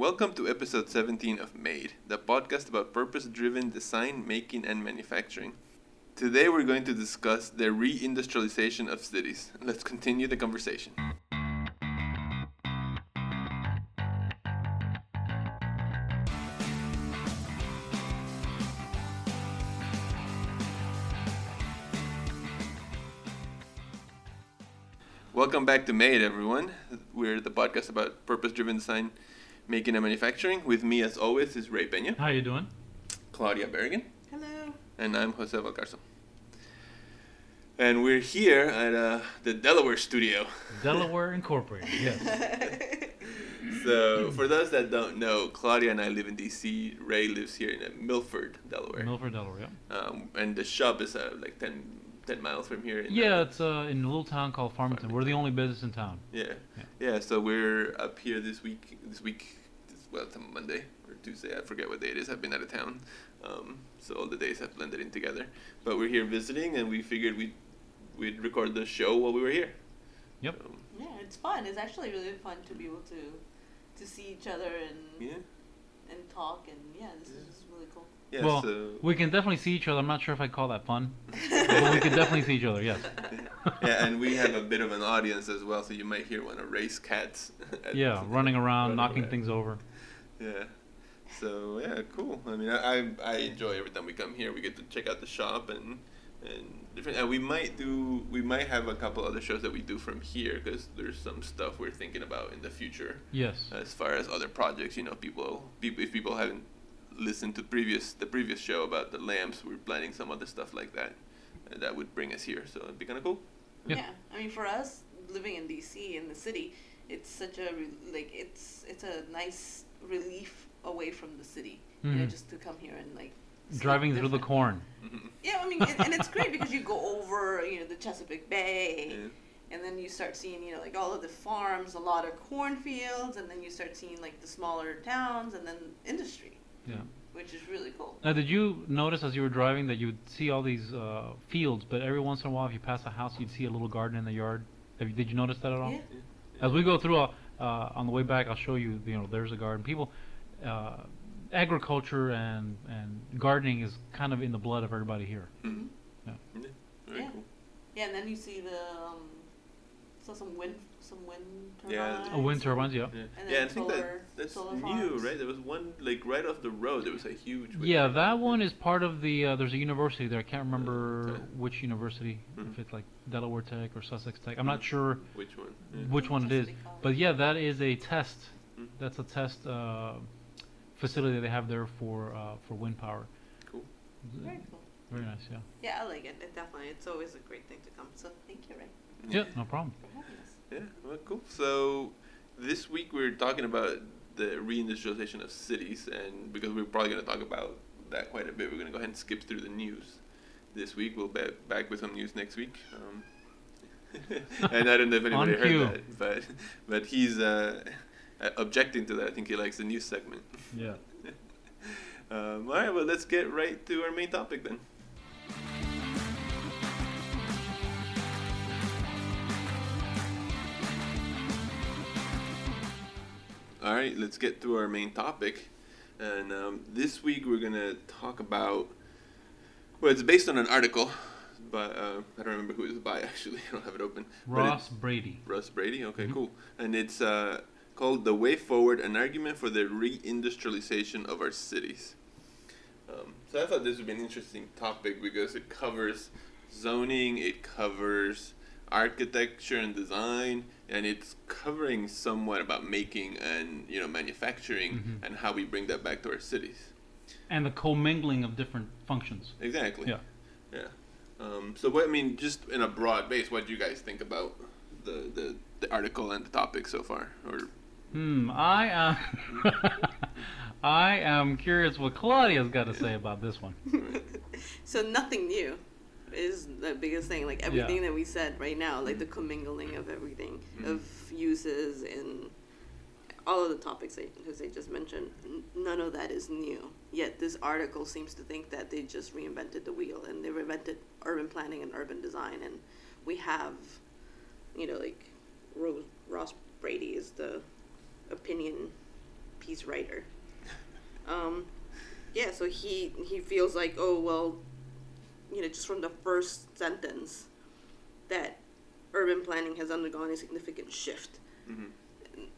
Welcome to episode 17 of Made, the podcast about purpose driven design, making, and manufacturing. Today we're going to discuss the reindustrialization of cities. Let's continue the conversation. Welcome back to Made, everyone. We're the podcast about purpose driven design, making, and manufacturing. With me, as always, is Ray Pena, How you doing? Claudia Bergen, Hello. and I'm Jose Valcarso. And we're here at uh, the Delaware studio. Delaware Incorporated. Yes. So, for those that don't know, Claudia and I live in DC. Ray lives here in uh, Milford, Delaware. Milford, Delaware. Yeah. Um, and the shop is uh, like 10, 10 miles from here. in, Yeah, it's uh, in a little town called Farmington. We're the only business in town. Yeah. Yeah. yeah, So we're up here this week. This week, this, well, it's a Monday or Tuesday. I forget what day it is. I've been out of town, um, so all the days have blended in together. But we're here visiting, and we figured we'd we'd record the show while we were here. Yep. So, Yeah, it's fun. It's actually really fun to be able to to see each other and yeah. and talk and yeah, this is really cool. Yeah. well, so we can definitely see each other. I'm not sure if I call that fun, but we can definitely see each other. Yes. yeah, and we have a bit of an audience as well, so you might hear one of Ray's cats. Yeah, running around, running knocking around. things over. Yeah. So yeah, cool. I mean, I, I I enjoy every time we come here. We get to check out the shop and and different. And we might do we might have a couple other shows that we do from here because there's some stuff we're thinking about in the future Yes. as far as other projects. You know, people people if people haven't listened to previous the previous show about the lamps, we're planning some other stuff like that. And that would bring us here, so it'd be kind of cool. Yeah. Yeah, I mean for us living in DC in the city, it's such a re- like it's it's a nice relief away from the city. You know, Mhm. just to come here and like see Driving through the different- corn. Mhm. Yeah, I mean, and, and it's great because you go over, you know, the Chesapeake Bay, Yeah. and then you start seeing, you know, like all of the farms, a lot of cornfields, and then you start seeing like the smaller towns, and then industry, Yeah. Which is really cool. Now, did you notice as you were driving that you'd see all these uh, fields, but every once in a while, if you pass a house, you'd see a little garden in the yard? Have you, did you notice that at all? Yeah. As we go through, uh, uh, on the way back, I'll show you. You know, there's a garden. People, uh, agriculture and and gardening is kind of in the blood of everybody here. Mhm. Yeah. Yeah. Very Yeah. cool. Yeah, and then you see the um, saw some wind, some wind turbines. Yeah. Oh, wind turbines, yeah. Yeah, yeah. I think solar- that that's new, right? There was one like right off the road. There was a huge. wind Yeah, turbine. that one is part of the. Uh, there's a university there. I can't remember Okay. which university. Mhm. If it's like Delaware Tech or Sussex Tech. I'm not sure Which one? Yeah. which one it is. But yeah, that is a test. Mhm. That's a test uh, facility they have there for uh, for wind power. Cool. Very cool. Very nice. Yeah. Yeah, I like it. It definitely. It's always a great thing to come. So thank you, Ray, Yeah. No problem. for having us. Yeah. Well, cool. So this week we're talking about the reindustrialization of cities, and because we're probably going to talk about that quite a bit, we're going to go ahead and skip through the news this week. We'll be back with some news next week. Um, and I don't know if anybody heard that, but but he's uh, uh, objecting to that. I think he likes the news segment. Yeah. Um, all right, well, let's get right to our main topic then. All right, let's get to our main topic. And um, this week we're going to talk about, well, it's based on an article, but uh, I don't remember who it was by actually. I don't have it open. But it- Ross Brady. Russ Brady. Okay, Mhm. cool. And it's uh, called "The Way Forward: An Argument for the Reindustrialization of Our Cities." Um, so I thought this would be an interesting topic because it covers zoning, it covers architecture and design, and it's covering somewhat about making and you know manufacturing Mhm. and how we bring that back to our cities. And the commingling of different functions. Exactly. Yeah. Yeah. Um, so what I mean, just in a broad base, what do you guys think about the, the, the article and the topic so far? Or Hmm. I am. I am curious what Claudia's got to say about this one. so nothing new is the biggest thing. Like everything that we said right now, like the commingling of everything, of uses and all of the topics that Jose just mentioned. n- None of that is new. Yet this article seems to think that they just reinvented the wheel and they reinvented urban planning and urban design. And we have, you know, like Rose, Ross Brady is the opinion piece writer. Um, yeah, so he he feels like oh well, you know, just from the first sentence, that urban planning has undergone a significant shift. Mm-hmm.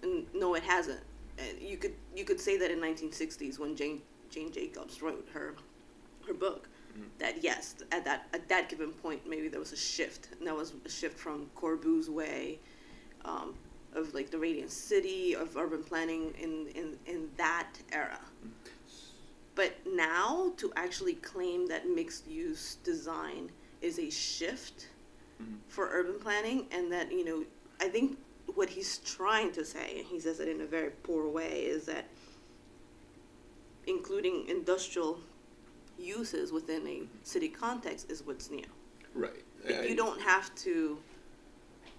N- no, it hasn't. And you could you could say that in 1960s when Jane Jane Jacobs wrote her her book, Mhm. that yes, at that at that given point maybe there was a shift, and that was a shift from Corbu's way, um, of like the Radiant City of urban planning in in in that era. But now to actually claim that mixed use design is a shift Mhm. for urban planning and that you know I think what he's trying to say and he says it in a very poor way is that including industrial uses within a city context is what's new. Right. I- you don't have to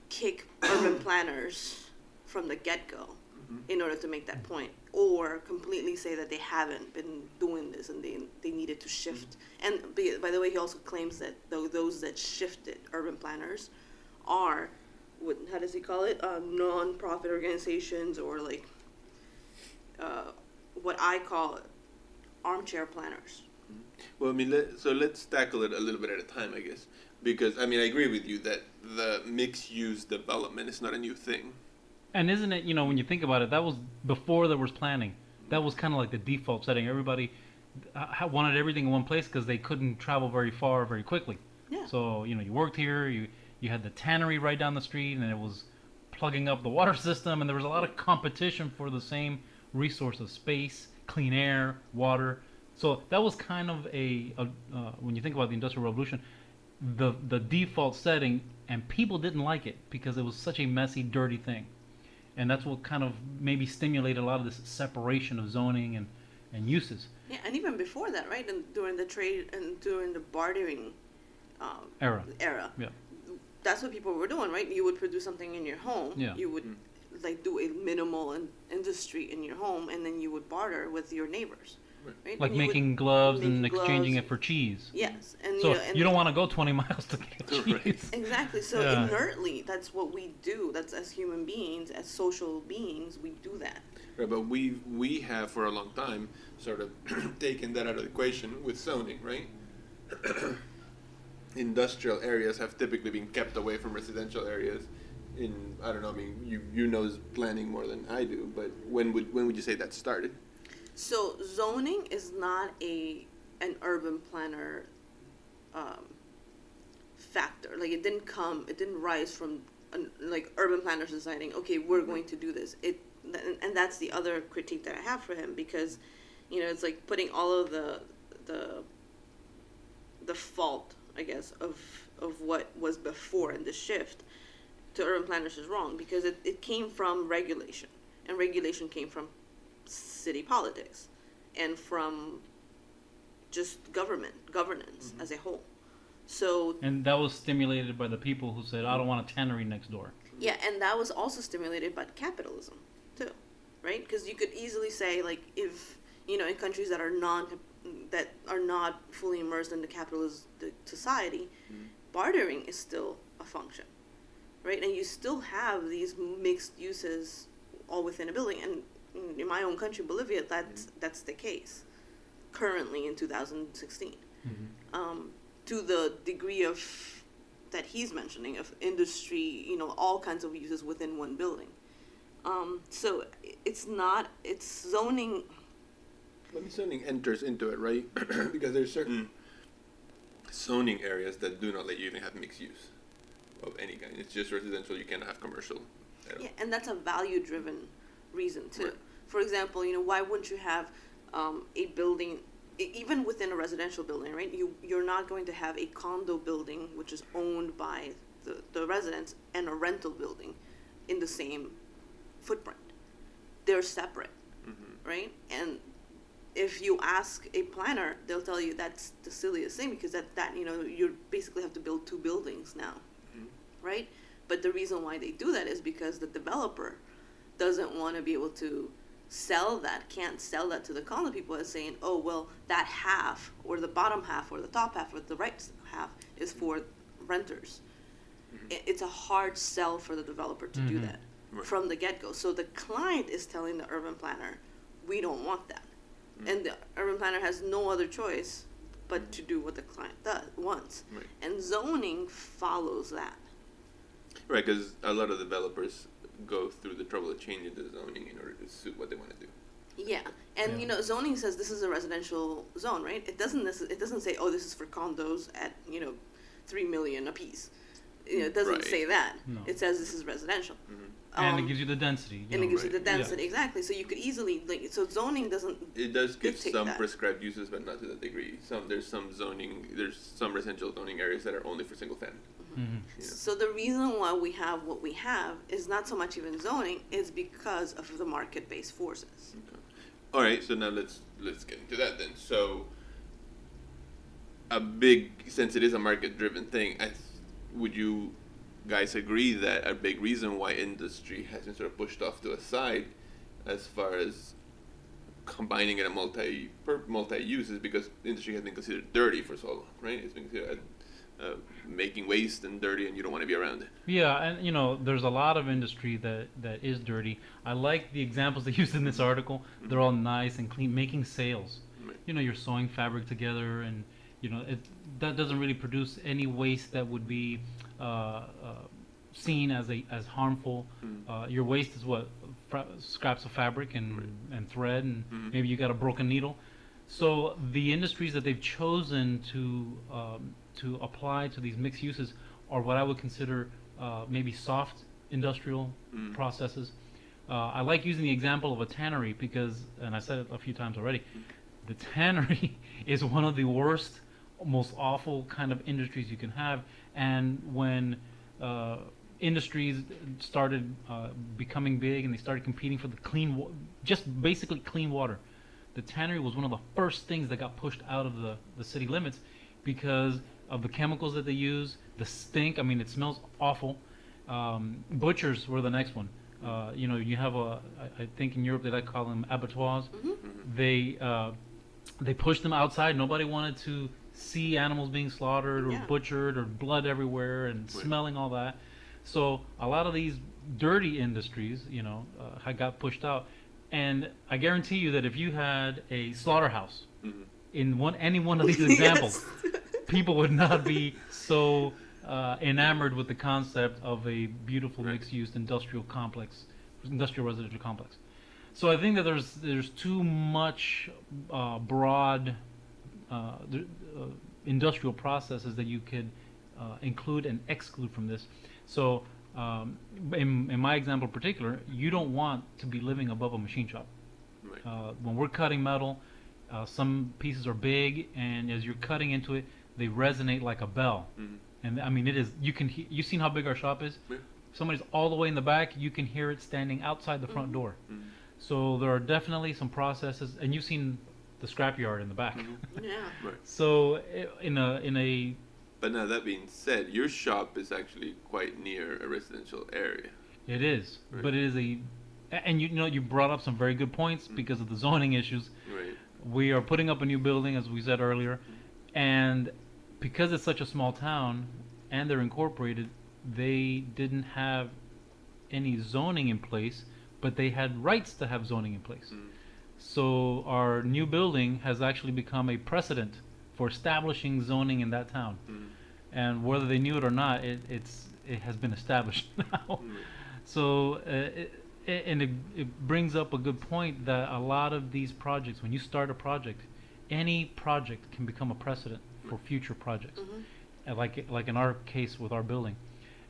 kick urban planners from the get go Mhm. in order to make that point, or completely say that they haven't been doing this and they, they needed to shift. And by, by the way, he also claims that tho- those that shifted urban planners are, what, how does he call it? Uh, non profit organizations or like uh, what I call armchair planners. Well, I mean, let, so let's tackle it a little bit at a time, I guess, because I mean, I agree with you that the mixed-use development is not a new thing. And isn't it, you know, when you think about it, that was before there was planning. That was kind of like the default setting. Everybody uh, wanted everything in one place because they couldn't travel very far very quickly. Yeah. So, you know, you worked here, you, you had the tannery right down the street, and it was plugging up the water system, and there was a lot of competition for the same resource of space, clean air, water. So that was kind of a, a uh, when you think about the Industrial Revolution, the, the default setting, and people didn't like it because it was such a messy, dirty thing and that's what kind of maybe stimulated a lot of this separation of zoning and, and uses Yeah, and even before that, right? And during the trade and during the bartering um, era. era, Yeah. that's what people were doing, right? You would produce something in your home. Yeah. You would Mm. like do a minimal in- industry in your home, and then you would barter with your neighbors, Right. right? Like And you would- making gloves and making exchanging gloves. it for cheese. Yes, and So you, know, and you don't want to go 20 miles to get Right. cheese. Exactly. So Yeah. inertly, that's what we do. That's as human beings, as social beings, we do that. Right, but we we have for a long time sort of taken that out of the equation with zoning, right? Industrial areas have typically been kept away from residential areas. In I don't know, I mean, you you know this planning more than I do, but when would when would you say that started? So zoning is not a an urban planner um, factor. Like it didn't come, it didn't rise from an, like urban planners deciding, okay, we're going to do this. It and, and that's the other critique that I have for him because, you know, it's like putting all of the the the fault, I guess, of of what was before and the shift to urban planners is wrong because it, it came from regulation and regulation came from city politics and from just government governance mm-hmm. as a whole. So And that was stimulated by the people who said, I don't want a tannery next door. yeah and that was also stimulated by capitalism too right? Because you could easily say like if you know in countries that are non that are not fully immersed in the capitalist society mm-hmm. bartering is still a function right? And you still have these mixed uses all within a building and in my own country bolivia that's that's the case currently in 2016 um, to the degree of that he's mentioning of industry you know all kinds of uses within one building um, so it's not it's zoning Let me zoning enters into it, right? because there's certain zoning areas that do not let you even have mixed use of any kind. It's just residential. You cannot have commercial. Yeah, and that's a value driven reason too. Right. For example, you know, why wouldn't you have um, a building, even within a residential building, right? You you're not going to have a condo building which is owned by the, the residents and a rental building in the same footprint. They're separate, Mhm. right? And if you ask a planner, they'll tell you that's the silliest thing because that, that you know you basically have to build two buildings now, Mhm. right? But the reason why they do that is because the developer doesn't want to be able to sell that, can't sell that to the condo people as saying, oh well, that half or the bottom half or the top half or the right half is for renters. I- It's a hard sell for the developer to do Mhm. that Right. from the get go. So the client is telling the urban planner, we don't want that, Mm. and the urban planner has no other choice but to do what the client does wants, Right. and zoning follows that. Right, because a lot of developers go through the trouble of changing the zoning in order to suit what they want to do. Yeah, and Yeah. you know, zoning says this is a residential zone, right? It doesn't necess- it doesn't say, oh, this is for condos at you know, three million apiece. You know, it doesn't Right. say that. No. It says this is residential. hmm and Um, it gives you the density. you and know, it gives you right. the Yeah. density exactly. So you could easily like so zoning doesn't. It does give some that. prescribed uses, but not to that degree. Some there's some zoning, there's some residential zoning areas that are only for single family. Mhm. Yeah. So the reason why we have what we have is not so much even zoning, is because of the market-based forces. Okay. All right, so now let's let's get into that then. So, a big since it is a market-driven thing, I th- would you guys agree that a big reason why industry has been sort of pushed off to a side, as far as combining it a multi multi use is because industry has been considered dirty for so long, right? It's been considered uh, making waste and dirty, and you don't want to be around it. Yeah, and you know, there's a lot of industry that that is dirty. I like the examples they used in this article. They're all nice and clean, making sales. Right. You know, you're sewing fabric together, and you know, it that doesn't really produce any waste that would be uh, uh, seen as a as harmful. Mm. Uh, your waste is what fra- scraps of fabric and Right. and thread, and Mhm. maybe you got a broken needle. So the industries that they've chosen to um, to apply to these mixed uses are what I would consider uh, maybe soft industrial Mm. processes. Uh, I like using the example of a tannery because, and I said it a few times already, the tannery is one of the worst, most awful kind of industries you can have. And when uh, industries started uh, becoming big and they started competing for the clean, wa- just basically clean water, the tannery was one of the first things that got pushed out of the, the city limits because of the chemicals that they use, the stink. I mean, it smells awful. Um, butchers were the next one. Uh, you know, you have a, I, I think in Europe they like call them abattoirs. Mhm. They uh, they pushed them outside. Nobody wanted to see animals being slaughtered or Yeah. butchered or blood everywhere and Right. smelling all that. So a lot of these dirty industries, you know, uh, had got pushed out. And I guarantee you that if you had a slaughterhouse Mhm. in one any one of these examples, Yes. people would not be so uh, enamored with the concept of a beautiful Right. mixed-use industrial complex, industrial residential complex. So I think that there's there's too much uh, broad uh, uh, industrial processes that you could uh, include and exclude from this. So um, in, in my example in particular, you don't want to be living above a machine shop. Right. Uh, when we're cutting metal, uh, some pieces are big, and as you're cutting into it, they resonate like a bell. Mhm. And I mean, it is. You can. He- you've seen how big our shop is. Yeah. Somebody's all the way in the back. You can hear it standing outside the front Mhm. door. Mhm. So there are definitely some processes, and you've seen the scrapyard in the back. Mhm. yeah. Right. So in a in a But now that being said, your shop is actually quite near a residential area. it is, Right. but it is a, and you, you know you brought up some very good points Mhm. because of the zoning issues. Right. We are putting up a new building, as we said earlier, and because it's such a small town and they're incorporated, they didn't have any zoning in place, but they had rights to have zoning in place. Mm. So our new building has actually become a precedent for establishing zoning in that town. Mm. And whether they knew it or not, it, it's it has been established now. Mm. So, uh, it, it, and it, it brings up a good point that a lot of these projects, when you start a project, any project can become a precedent for future projects. Mhm. Uh, Like like in our case with our building,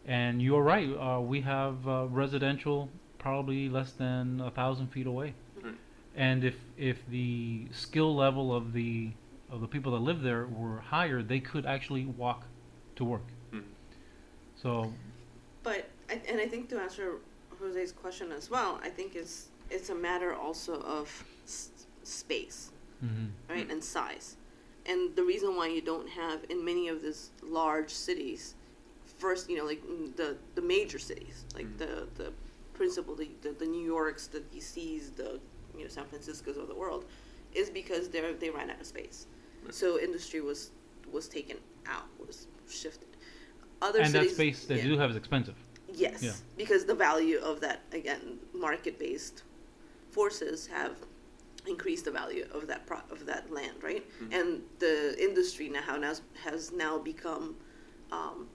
and you're right. Uh, we have uh, residential probably less than a thousand feet away, Right. and if if the skill level of the of the people that live there were higher, they could actually walk to work. Mm. So But I, and I think to answer Jose's question as well, I think it's it's a matter also of s- space, mhm. right, and size, and the reason why you don't have in many of these large cities, first you know like mm, the the major cities like Mhm. the the principal the, the the New Yorks, the DCs, the you know San Franciscos of the world, is because they are they ran out of space, Right. So industry was was taken out was shifted. Other and that cities, space they yeah. do have is expensive. Yes, Yeah. because the value of that again, market-based forces have increased the value of that pro- of that land, right? Mhm. And the industry now has has now become um,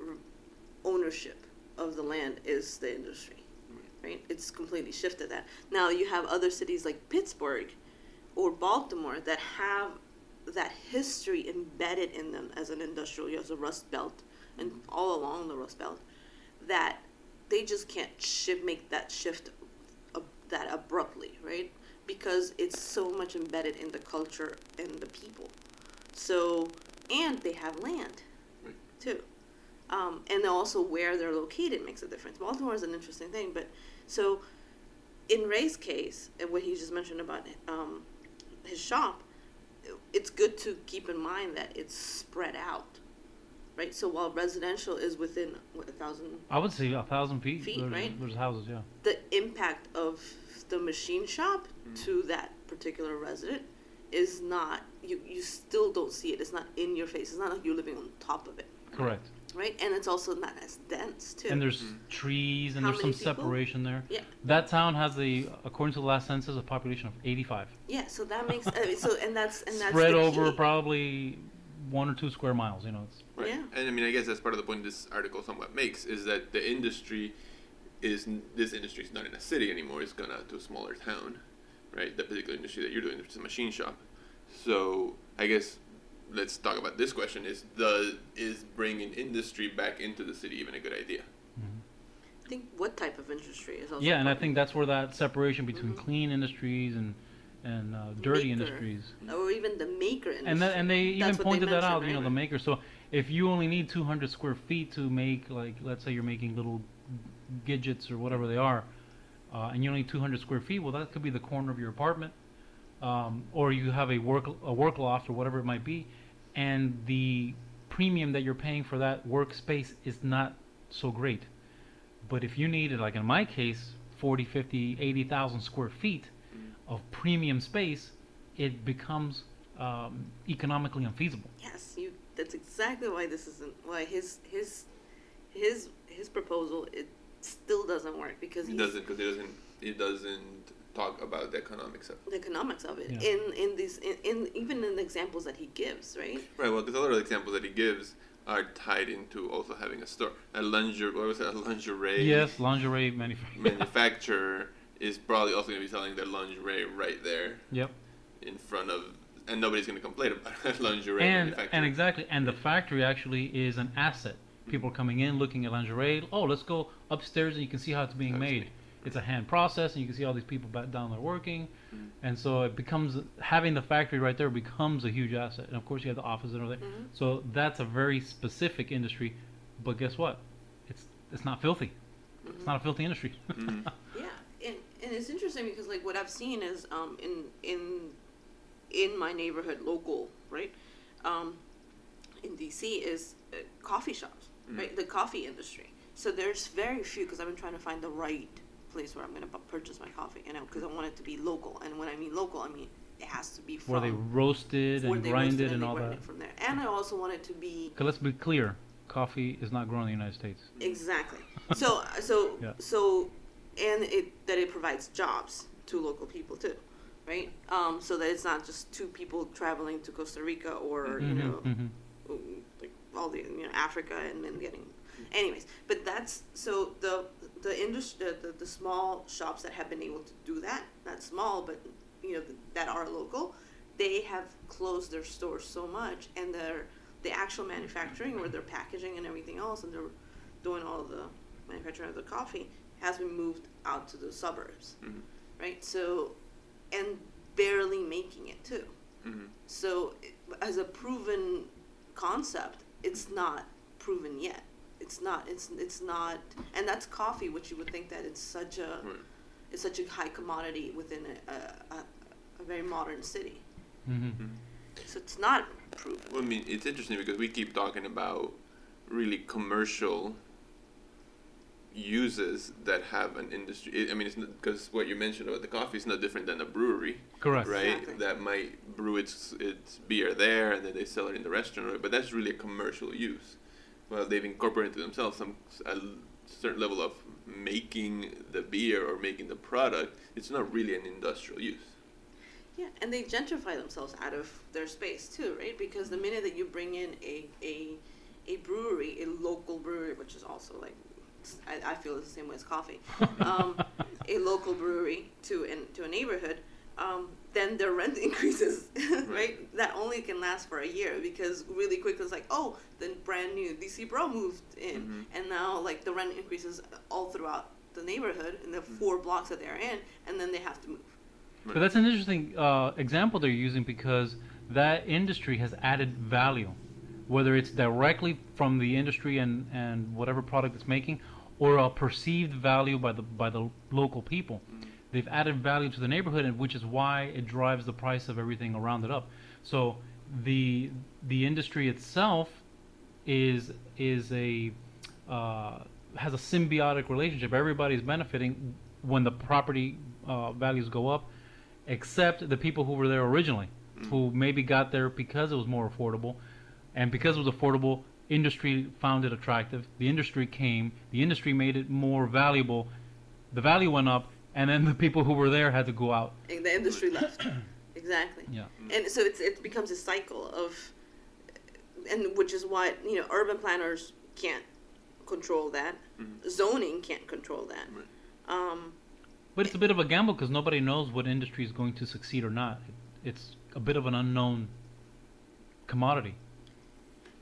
r- ownership of the land is the industry, right? It's completely shifted that. Now you have other cities like Pittsburgh or Baltimore that have that history embedded in them as an industrial, as a Rust Belt, and all along the Rust Belt, that they just can't shift, make that shift ab- that abruptly, right? Because it's so much embedded in the culture and the people. So, and they have land, Right. too. Um, and also where they're located makes a difference. Baltimore is an interesting thing, but so in Ray's case, and what he just mentioned about um, his shop, it's good to keep in mind that it's spread out, right? So while residential is within what, a thousand, I would say a thousand feet. Feet, there's, right? There's houses, yeah. the impact of the machine shop mm. to that particular resident is not you. You still don't see it. It's not in your face. It's not like you're living on top of it, Correct. Right? And it's also not as dense too. And there's Mhm. trees and How there's some people? separation there. yeah, That town has a, according to the last census, a population of 85. yeah. So that makes uh, so, and that's and that's Spread over key. probably one or two square miles. You know, it's Right. Yeah. And I mean, I guess that's part of the point this article somewhat makes is that the industry is this industry is not in a city anymore. It's gone out to a smaller town, right? The particular industry that you're doing, which is a machine shop. So I guess let's talk about this question: Is the is bringing industry back into the city even a good idea? I think what type of industry is also yeah, and I think that's where that separation between Mhm. clean industries and and uh, dirty Maker. industries. or even the maker industry. And that, and they even That's what they pointed that out, mentioned, you know, the maker. So if you only need 200 square feet to make, like, let's say you're making little gadgets or whatever they are, uh, and you only need 200 square feet, well, that could be the corner of your apartment, um, or you have a work a work loft or whatever it might be, and the premium that you're paying for that workspace is not so great. But if you needed, like in my case, 40, 50, 80,000 square feet of premium space, it becomes um, economically unfeasible. Yes, you. That's exactly why this isn't why his his his his proposal it still doesn't work because It doesn't because it doesn't it doesn't talk about the economics of it. the economics of it Yeah. in in these in, in even in the examples that he gives, right? Right. Well, because a lot of the examples that he gives are tied into also having a store. A lingerie, what was it? A lingerie Yes, lingerie manufacturing. manufacturer is probably also going to be selling their lingerie right there yep. in front of, and nobody's going to complain about it. lingerie And manufacturer. and exactly, and the factory actually is an asset. People coming in looking at lingerie. Oh, let's go upstairs and you can see how it's being made. It's a hand process, and you can see all these people back down there working, Mhm. and so it becomes having the factory right there becomes a huge asset. And of course, you have the office and everything. Mhm. So that's a very specific industry, but guess what? It's it's not filthy. It's not a filthy industry. Mhm. Yeah, and and it's interesting because like what I've seen is um in in in my neighborhood local right, um, in DC is uh, coffee shops Mhm. right the coffee industry. So there's very few because I've been trying to find the right place where I'm going to purchase my coffee, you know, because I want it to be local. And when I mean local, I mean it has to be from Where they roasted and they grinded roasted and they all that. from there. And I also want it to be Okay, let's be clear. Coffee is not grown in the United States. Exactly. So so Yeah. so, and it that it provides jobs to local people too, right? Um, so that it's not just two people traveling to Costa Rica or you Mhm, know mhm. mm, like all the you know Africa and then getting, anyways. But that's so the the industry the, the, the small shops that have been able to do that not small but you know that are local, they have closed their stores so much and their the actual manufacturing or their packaging and everything else and they're doing all the manufacturing of the coffee has been moved out to the suburbs, Mhm. right? So, and barely making it too. Mhm. So, as a proven concept, it's not proven yet. It's not. It's it's not, and that's coffee, which you would think that it's such a Right. it's such a high commodity within a, a, a, a very modern city. Mhm. Mhm. So it's not proven. Well, I mean, it's interesting because we keep talking about really commercial uses that have an industry. I mean, it's because what you mentioned about the coffee is no different than a brewery, Correct. right? Exactly. That might brew its its beer there and then they sell it in the restaurant, but that's really a commercial use. Well, they've incorporated into themselves some a certain level of making the beer or making the product. It's not really an industrial use. Yeah, and they gentrify themselves out of their space too, right? Because the minute that you bring in a a a brewery, a local brewery, which is also like I, I feel it's the same way as coffee, um, a local brewery to in, to a neighborhood, um, then their rent increases, right? That only can last for a year because really quick it's like, oh, the brand new DC Brau moved in, Mhm. and now like the rent increases all throughout the neighborhood in the Mm-hmm. four blocks that they're in, and then they have to move. But that's an interesting uh, example they're using because that industry has added value, whether it's directly from the industry and, and whatever product it's making, or a perceived value by the by the local people. They've added value to the neighborhood, and which is why it drives the price of everything around it up. So the the industry itself is is a uh, has a symbiotic relationship. Everybody's benefiting when the property uh, values go up, except the people who were there originally, who maybe got there because it was more affordable, and because it was affordable, industry found it attractive. The industry came. The industry made it more valuable. The value went up, and then the people who were there had to go out. And the industry left. Exactly. Yeah. And so it's, it becomes a cycle of, and which is why you know urban planners can't control that, zoning can't control that. Right. Um, But it's a bit of a gamble because nobody knows what industry is going to succeed or not. It's a bit of an unknown commodity.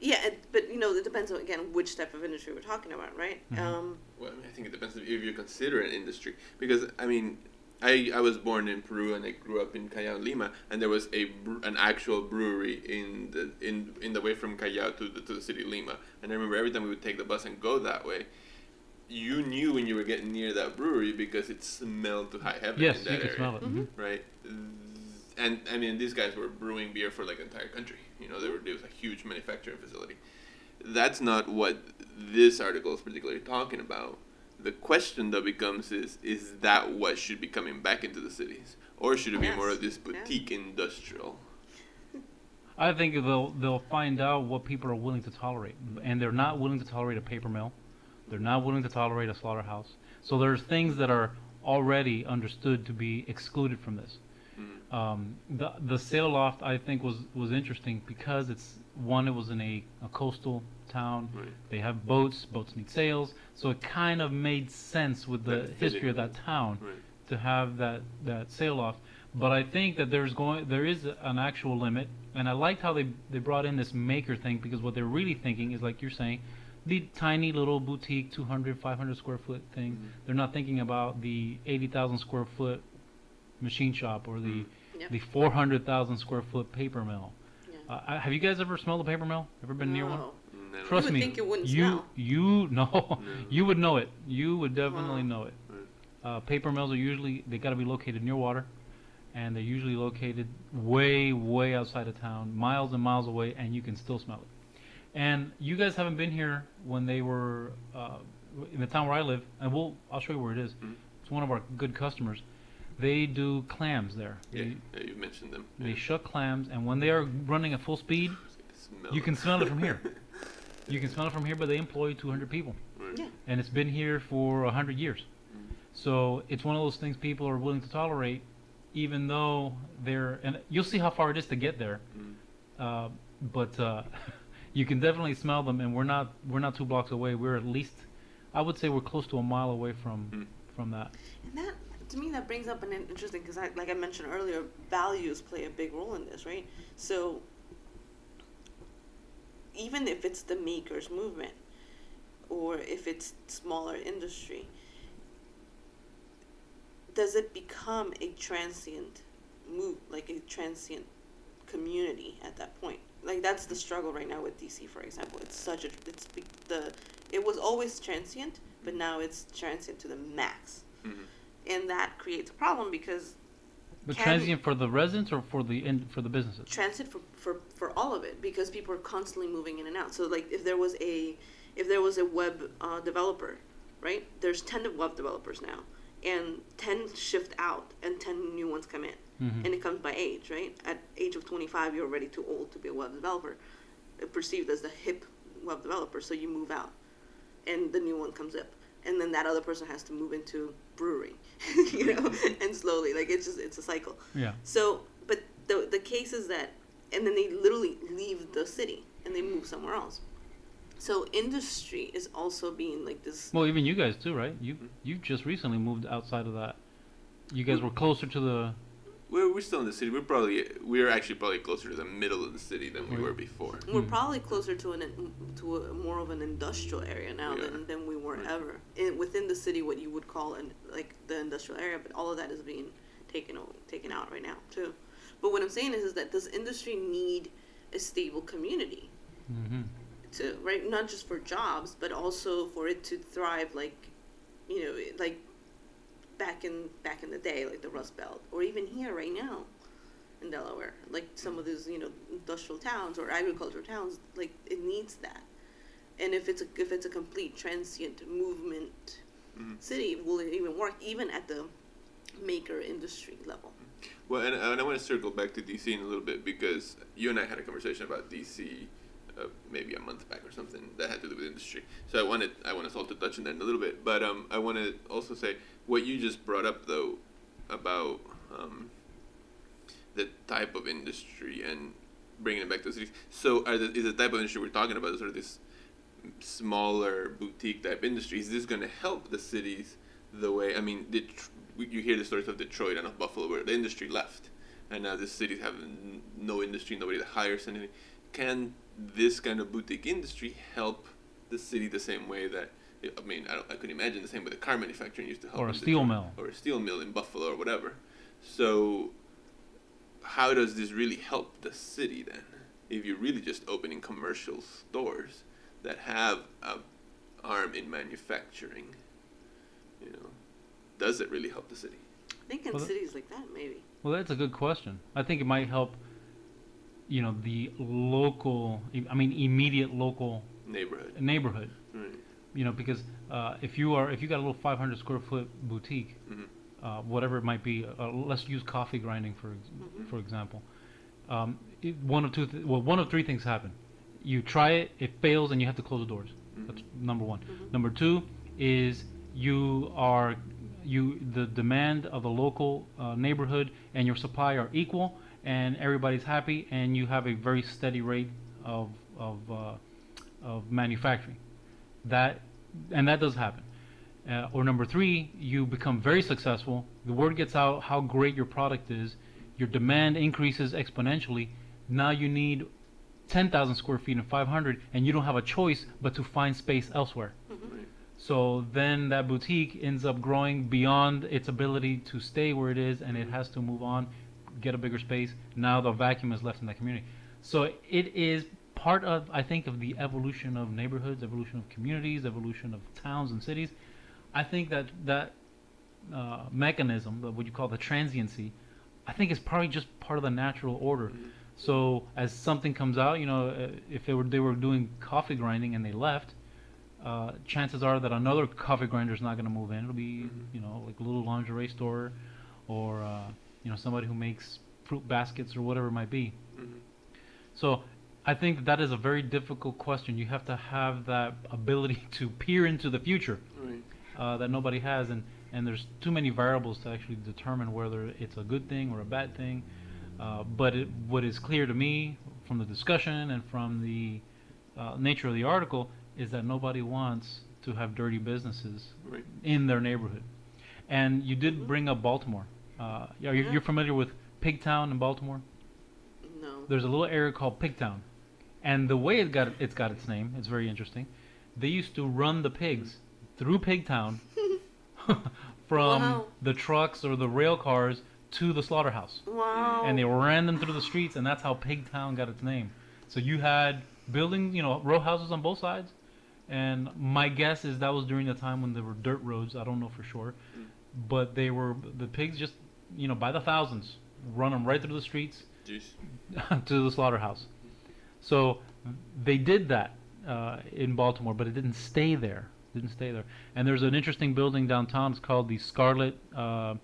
Yeah, it, but you know it depends on again which type of industry we're talking about, right? Mhm. Um, Well, I, mean, I think it depends if you consider an industry because I mean, I, I was born in Peru and I grew up in Callao, Lima, and there was a bre- an actual brewery in the in in the way from Callao to the to the city of Lima, and I remember every time we would take the bus and go that way, you knew when you were getting near that brewery because it smelled to high heaven Yes, in you that can area, smell it. Mhm. mhm. right? And I mean, these guys were brewing beer for like the entire country. You know, there were it was a huge manufacturing facility. That's not what this article is particularly talking about. The question that becomes is is that what should be coming back into the cities, or should it be more of this Yeah. boutique industrial? I think they'll they'll find out what people are willing to tolerate, and they're not willing to tolerate a paper mill. They're not willing to tolerate a slaughterhouse. So there's things that are already understood to be excluded from this. Mhm. Um, the the sail loft I think was was interesting because it's one it was in a, a coastal town. Right. They have boats. Boats need sails. So it kind of made sense with the history in. of that town Right. to have that that sail loft. But I think that there's going there is an actual limit, and I liked how they they brought in this maker thing because what they're really thinking is like you're saying, the tiny little boutique 200 500 square foot thing. Mhm. They're not thinking about the 80,000 square foot machine shop or the Yep. the 400,000 square foot paper mill. yeah. Uh, have you guys ever smelled a paper mill? Ever been near one? No. I don't Trust would me, think it wouldn't you smell. you know No. you would know it. You would definitely Wow. know it. Uh, paper mills are usually they got to be located near water, and they're usually located way way outside of town, miles and miles away, and you can still smell it. And you guys haven't been here when they were uh, in the town where I live, and we'll I'll show you where it is. Mhm. It's one of our good customers. They do clams there. Yeah, They, yeah, you mentioned them. they Yeah. shuck clams, and when they are running at full speed, Smell you can smell it from here. you can smell it from here. But they employ 200 people Right. Yeah. and it's been here for a hundred years. Mhm. So it's one of those things people are willing to tolerate, even though they're. And you'll see how far it is to get there. Mhm. Uh, but uh, you can definitely smell them, and we're not we're not two blocks away. We're at least, I would say, we're close to a mile away from Mm. from that. And that, to me, that brings up an interesting because, I, like I mentioned earlier, values play a big role in this, right? So, even if it's the makers movement, or if it's smaller industry, does it become a transient move, like a transient community at that point? Like that's the struggle right now with DC, for example. It's such a it's the it was always transient, but now it's transient to the max Mhm. And that creates a problem because But transient for the residents or for the in, for the businesses. transit for, for for all of it because people are constantly moving in and out so like if there was a if there was a web uh, developer right there's 10 web developers now and 10 shift out and 10 new ones come in Mhm. and it comes by age right at age of 25 you're already too old to be a web developer uh, perceived as the hip web developer so you move out and the new one comes up and then that other person has to move into brewery you know and slowly like it's just it's a cycle Yeah. So but the the case is that, and then they literally leave the city and they move somewhere else. So industry is also being like this. Well, even you guys too, right? You Mhm. you just recently moved outside of that. You guys were closer to the. We're, we're still in the city. We're probably we're actually probably closer to the middle of the city than we were before. We're Hmm. probably closer to an to a, more of an industrial area now Yeah. than, than we were Right. ever. In, within the city, what you would call an like the industrial area, but all of that is being taken o- taken out right now too. But what I'm saying is, is that does industry need a stable community hmm to right? Not just for jobs, but also for it to thrive, like you know, like back in back in the day, like the Rust Belt, or even here right now in Delaware, like some of these you know industrial towns or agricultural towns, like it needs that. And if it's a if it's a complete transient movement Mhm. city, will it even work even at the maker industry level? Well, and, and I want to circle back to DC in a little bit because you and I had a conversation about DC uh, maybe a month back or something that had to do with industry. So I wanted I want us all to touch on that in a little bit, but um, I want to also say what you just brought up though about um, the type of industry and bringing it back to the cities. So the, is the type of industry we're talking about sort of this smaller boutique type industry? Is this going to help the cities the way I mean? You hear the stories of Detroit and of Buffalo where the industry left, and now the cities have no industry, nobody that hires anything. Can this kind of boutique industry help the city the same way that I mean I, don't, I could imagine the same with a car manufacturing used to help Or a steel mill. or a steel mill in Buffalo or whatever. So how does this really help the city then? If you're really just opening commercial stores that have a arm in manufacturing, you know, does it really help the city? I think in Well, cities like that, maybe. Well, that's a good question. I think it might help. You know, the local. I mean, immediate local Neighborhood, neighborhood. right? You know, because uh, if you are if you got a little 500 square foot boutique, Mhm. uh, whatever it might be, uh, let's use coffee grinding for Mhm. for example. Um, it, one of two. Th- well, one of three things happen. You try it, it fails, and you have to close the doors. That's number one. Mhm. Number two is you are you the demand of the local uh, neighborhood and your supply are equal, and everybody's happy, and you have a very steady rate of of uh, of manufacturing. That and that does happen. Uh, or number three, you become very successful. The word gets out how great your product is. Your demand increases exponentially. Now you need 10,000 square feet and 500, and you don't have a choice but to find space elsewhere. Right. So then that boutique ends up growing beyond its ability to stay where it is, and it has to move on, get a bigger space. Now the vacuum is left in that community. So it is part of, I think, of the evolution of neighborhoods, evolution of communities, evolution of towns and cities. I think that that uh, mechanism, the- what you call the transiency, I think is probably just part of the natural order. So as something comes out, you know, uh, if they were they were doing coffee grinding and they left, uh, chances are that another coffee grinder is not going to move in. It'll be, Mhm. you know, like a little lingerie store, or uh, you know, somebody who makes fruit baskets or whatever it might be. Mhm. So I think that, that is a very difficult question. You have to have that ability to peer into the future Right. uh, that nobody has, and and there's too many variables to actually determine whether it's a good thing or a bad thing. Uh, but it, what is clear to me from the discussion and from the uh, nature of the article is that nobody wants to have dirty businesses Right. in their neighborhood. And you did bring up Baltimore. Uh, are you, Yeah. you're familiar with Pigtown in Baltimore? No. There's a little area called Pigtown, and the way it got it's got its name, it's very interesting. They used to run the pigs through Pigtown from Wow. the trucks or the rail cars to the slaughterhouse, Wow. and they ran them through the streets, and that's how Pigtown got its name. So you had buildings, you know, row houses on both sides, and my guess is that was during the time when there were dirt roads. I don't know for sure, Mm. but they were the pigs just, you know, by the thousands, run them right through the streets Jeez. to the slaughterhouse. So they did that uh, in Baltimore, but it didn't stay there. Didn't stay there. And there's an interesting building downtown. It's called the Scarlet uh,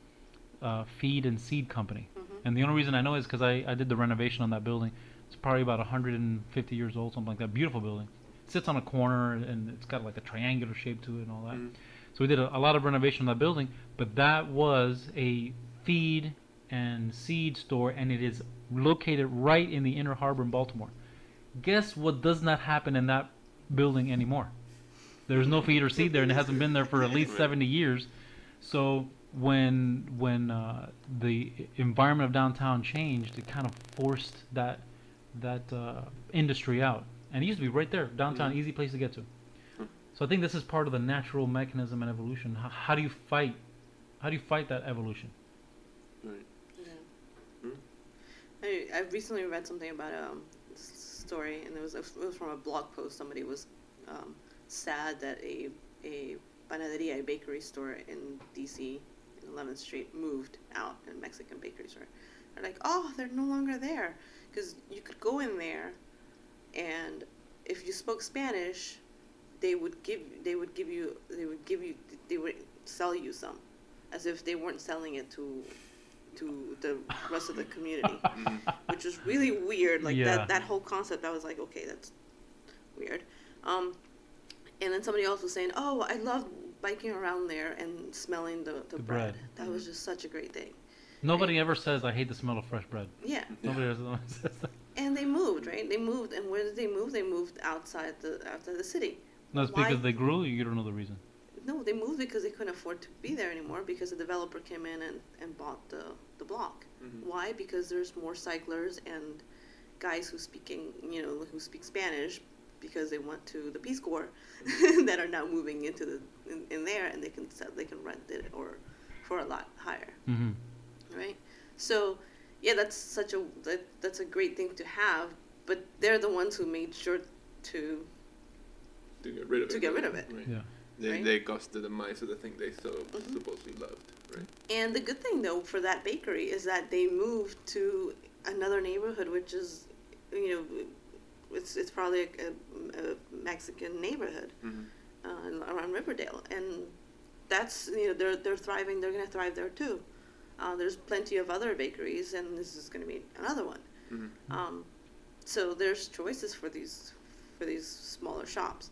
uh, Feed and Seed Company. Mhm. And the only reason I know is because I, I did the renovation on that building. It's probably about 150 years old, something like that. Beautiful building. It sits on a corner and it's got like a triangular shape to it and all that. Mhm. So we did a, a lot of renovation on that building, but that was a feed and seed store, and it is located right in the inner harbor in Baltimore. Guess what does not happen in that building anymore? There's no feed or seed there, and it hasn't been there for at least 70 years. So when when uh, the environment of downtown changed, it kind of forced that that uh, industry out. And it used to be right there, downtown, Mhm. easy place to get to. So I think this is part of the natural mechanism and evolution. How, how do you fight? How do you fight that evolution? Right. Yeah. Hmm. I, I recently read something about um, s- story, and it was, it was from a blog post. Somebody was um, sad that a, a panaderia, a bakery store in DC, in 11th Street, moved out, a Mexican bakery store. They're like, oh, they're no longer there. Because you could go in there, and if you spoke Spanish, they would give they would give you they would give you they would sell you some, as if they weren't selling it to to the rest of the community, Mhm. which is really weird. Like Yeah. that that whole concept, I was like, okay, that's weird. Um, and then somebody else was saying, oh, I love biking around there and smelling the, the, The bread. bread. That was just such a great thing. Nobody ever says I hate the smell of fresh bread. Yeah. Yeah. Nobody ever says that. And they moved, right? They moved, and where did they move? They moved outside the outside the city. That's Why- because they grew. You don't know the reason. No, they moved because they couldn't afford to be there anymore because the developer came in and, and bought the, the block. Mhm. Why? Because there's more cyclers and guys who speaking you know who speak Spanish because they went to the Peace Corps that are now moving into the in, in there and they can sell, they can rent it or for a lot higher, hmm right? So yeah, that's such a that, that's a great thing to have, but they're the ones who made sure to To get rid of To it. get rid of it. Right. Yeah. They, Right? they caused the demise of the thing they so Mhm. supposedly loved, right? And the good thing though for that bakery is that they moved to another neighborhood, which is, you know, it's it's probably a, a, a Mexican neighborhood Mm-hmm. uh, around Riverdale, and that's you know they're they're thriving. They're gonna thrive there too. Uh, there's plenty of other bakeries, and this is gonna be another one. Mm-hmm. Um, so there's choices for these for these smaller shops,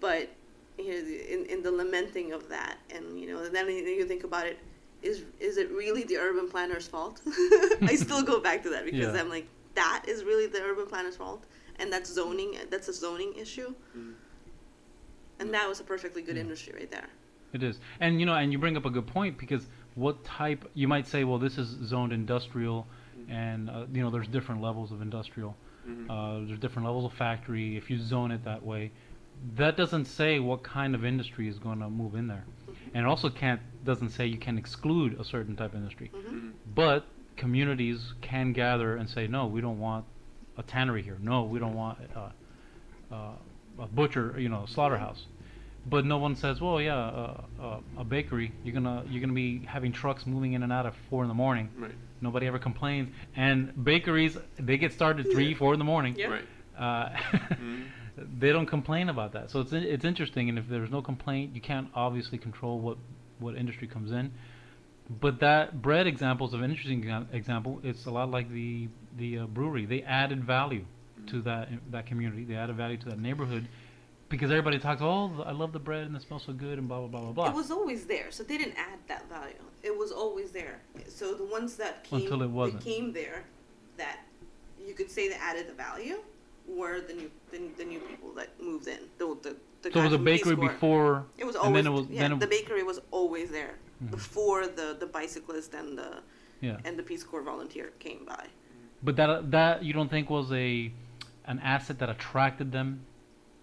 but you know, in in the lamenting of that, and you know, then you you think about it, is is it really the urban planner's fault? I still go back to that because Yeah. I'm like, that is really the urban planner's fault, and that's zoning. That's a zoning issue, Mm-hmm. and that was a perfectly good Yeah. industry right there. It is, and you know, and you bring up a good point because what type? You might say, well, this is zoned industrial, and uh, you know, there's different levels of industrial. Mm-hmm. Uh, there's different levels of factory. If you zone it that way, that doesn't say what kind of industry is going to move in there, and it also can't doesn't say you can exclude a certain type of industry. hmm Mm-hmm. But communities can gather and say, no, we don't want a tannery here. No, we don't want uh, uh, a butcher, you know, a slaughterhouse. But no one says, well, yeah, uh, uh, a bakery. You're gonna you're gonna be having trucks moving in and out at four in the morning. Right. Nobody ever complains. And bakeries, they get started three, four in the morning. Yeah. Right. Uh, Mhm. They don't complain about that. So it's it's interesting. And if there's no complaint, you can't obviously control what what industry comes in. But that bread example is an interesting example. It's a lot like the the uh, brewery. They added value to that that community. They added value to that neighborhood because everybody talks. Oh, I love the bread and it smells so good and blah blah blah blah blah. It was always there, so they didn't add that value. It was always there. So the ones that came, Until it wasn't. That came there, that you could say they added the value, were the new the, the new people that moved in. The the, the so it was a bakery Corps. before. It was and always then it was- yeah. then it- the bakery was always there Mhm. before the the bicyclist and the Yeah. and the Peace Corps volunteer came by. But that that you don't think was a an asset that attracted them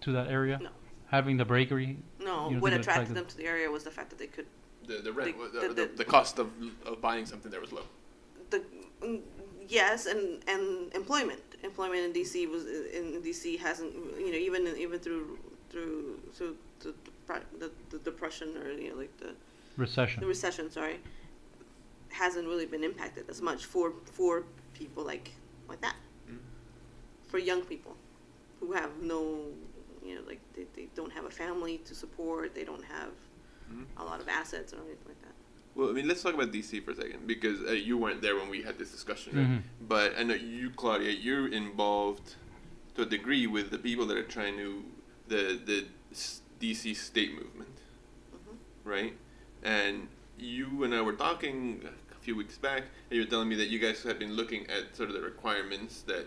to that area? No. Having the bakery. No, what attracted attracted- them to the area was the fact that they could The the rent, The- the, the- the, the- the cost of of buying something there was low. the mm, yes and and employment employment in DC was in DC hasn't you know even even through through through the the, the, the depression or you know like the Recession. the recession sorry hasn't really been impacted as much for for people like like that Mm. for young people who have no you know like they, they don't have a family to support they don't have Mhm. a lot of assets or anything like that Well, I mean, let's talk about DC for a second because uh, you weren't there when we had this discussion, right? Mhm. But I know you, Claudia, you're involved to a degree with the people that are trying to the the DC state movement, Mhm. right? And you and I were talking a few weeks back, and you were telling me that you guys have been looking at sort of the requirements that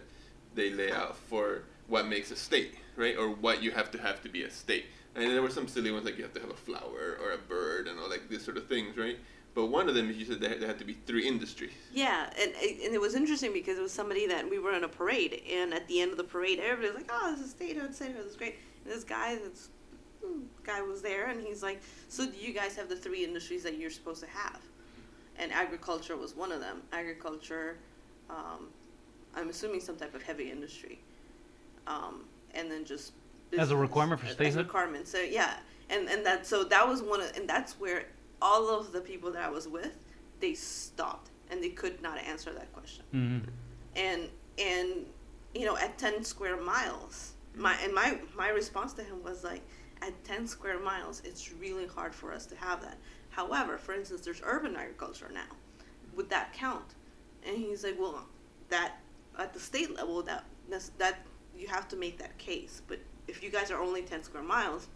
they lay out for what makes a state, right? Or what you have to have to be a state. And there were some silly ones like you have to have a flower or a bird and all like these sort of things, right? But one of them, you said there had to be three industries. Yeah, and and it was interesting because it was somebody that we were in a parade, and at the end of the parade, everybody was like, "Oh, this is statehood, statehood, this is great." And this guy, this hmm, guy was there, and he's like, "So do you guys have the three industries that you're supposed to have?" And agriculture was one of them. Agriculture, um, I'm assuming some type of heavy industry, um, and then just As a requirement for as- As statehood? a requirement, so yeah, and and that so that was one of, and that's where all of the people that I was with, they stopped and they could not answer that question. Hmm and and you know at 10 square miles my and my my response to him was like at 10 square miles it's really hard for us to have that. However for instance there's urban agriculture now. Would that count? And he's like well that at the state level that that's, that you have to make that case. But if you guys are only 10 square miles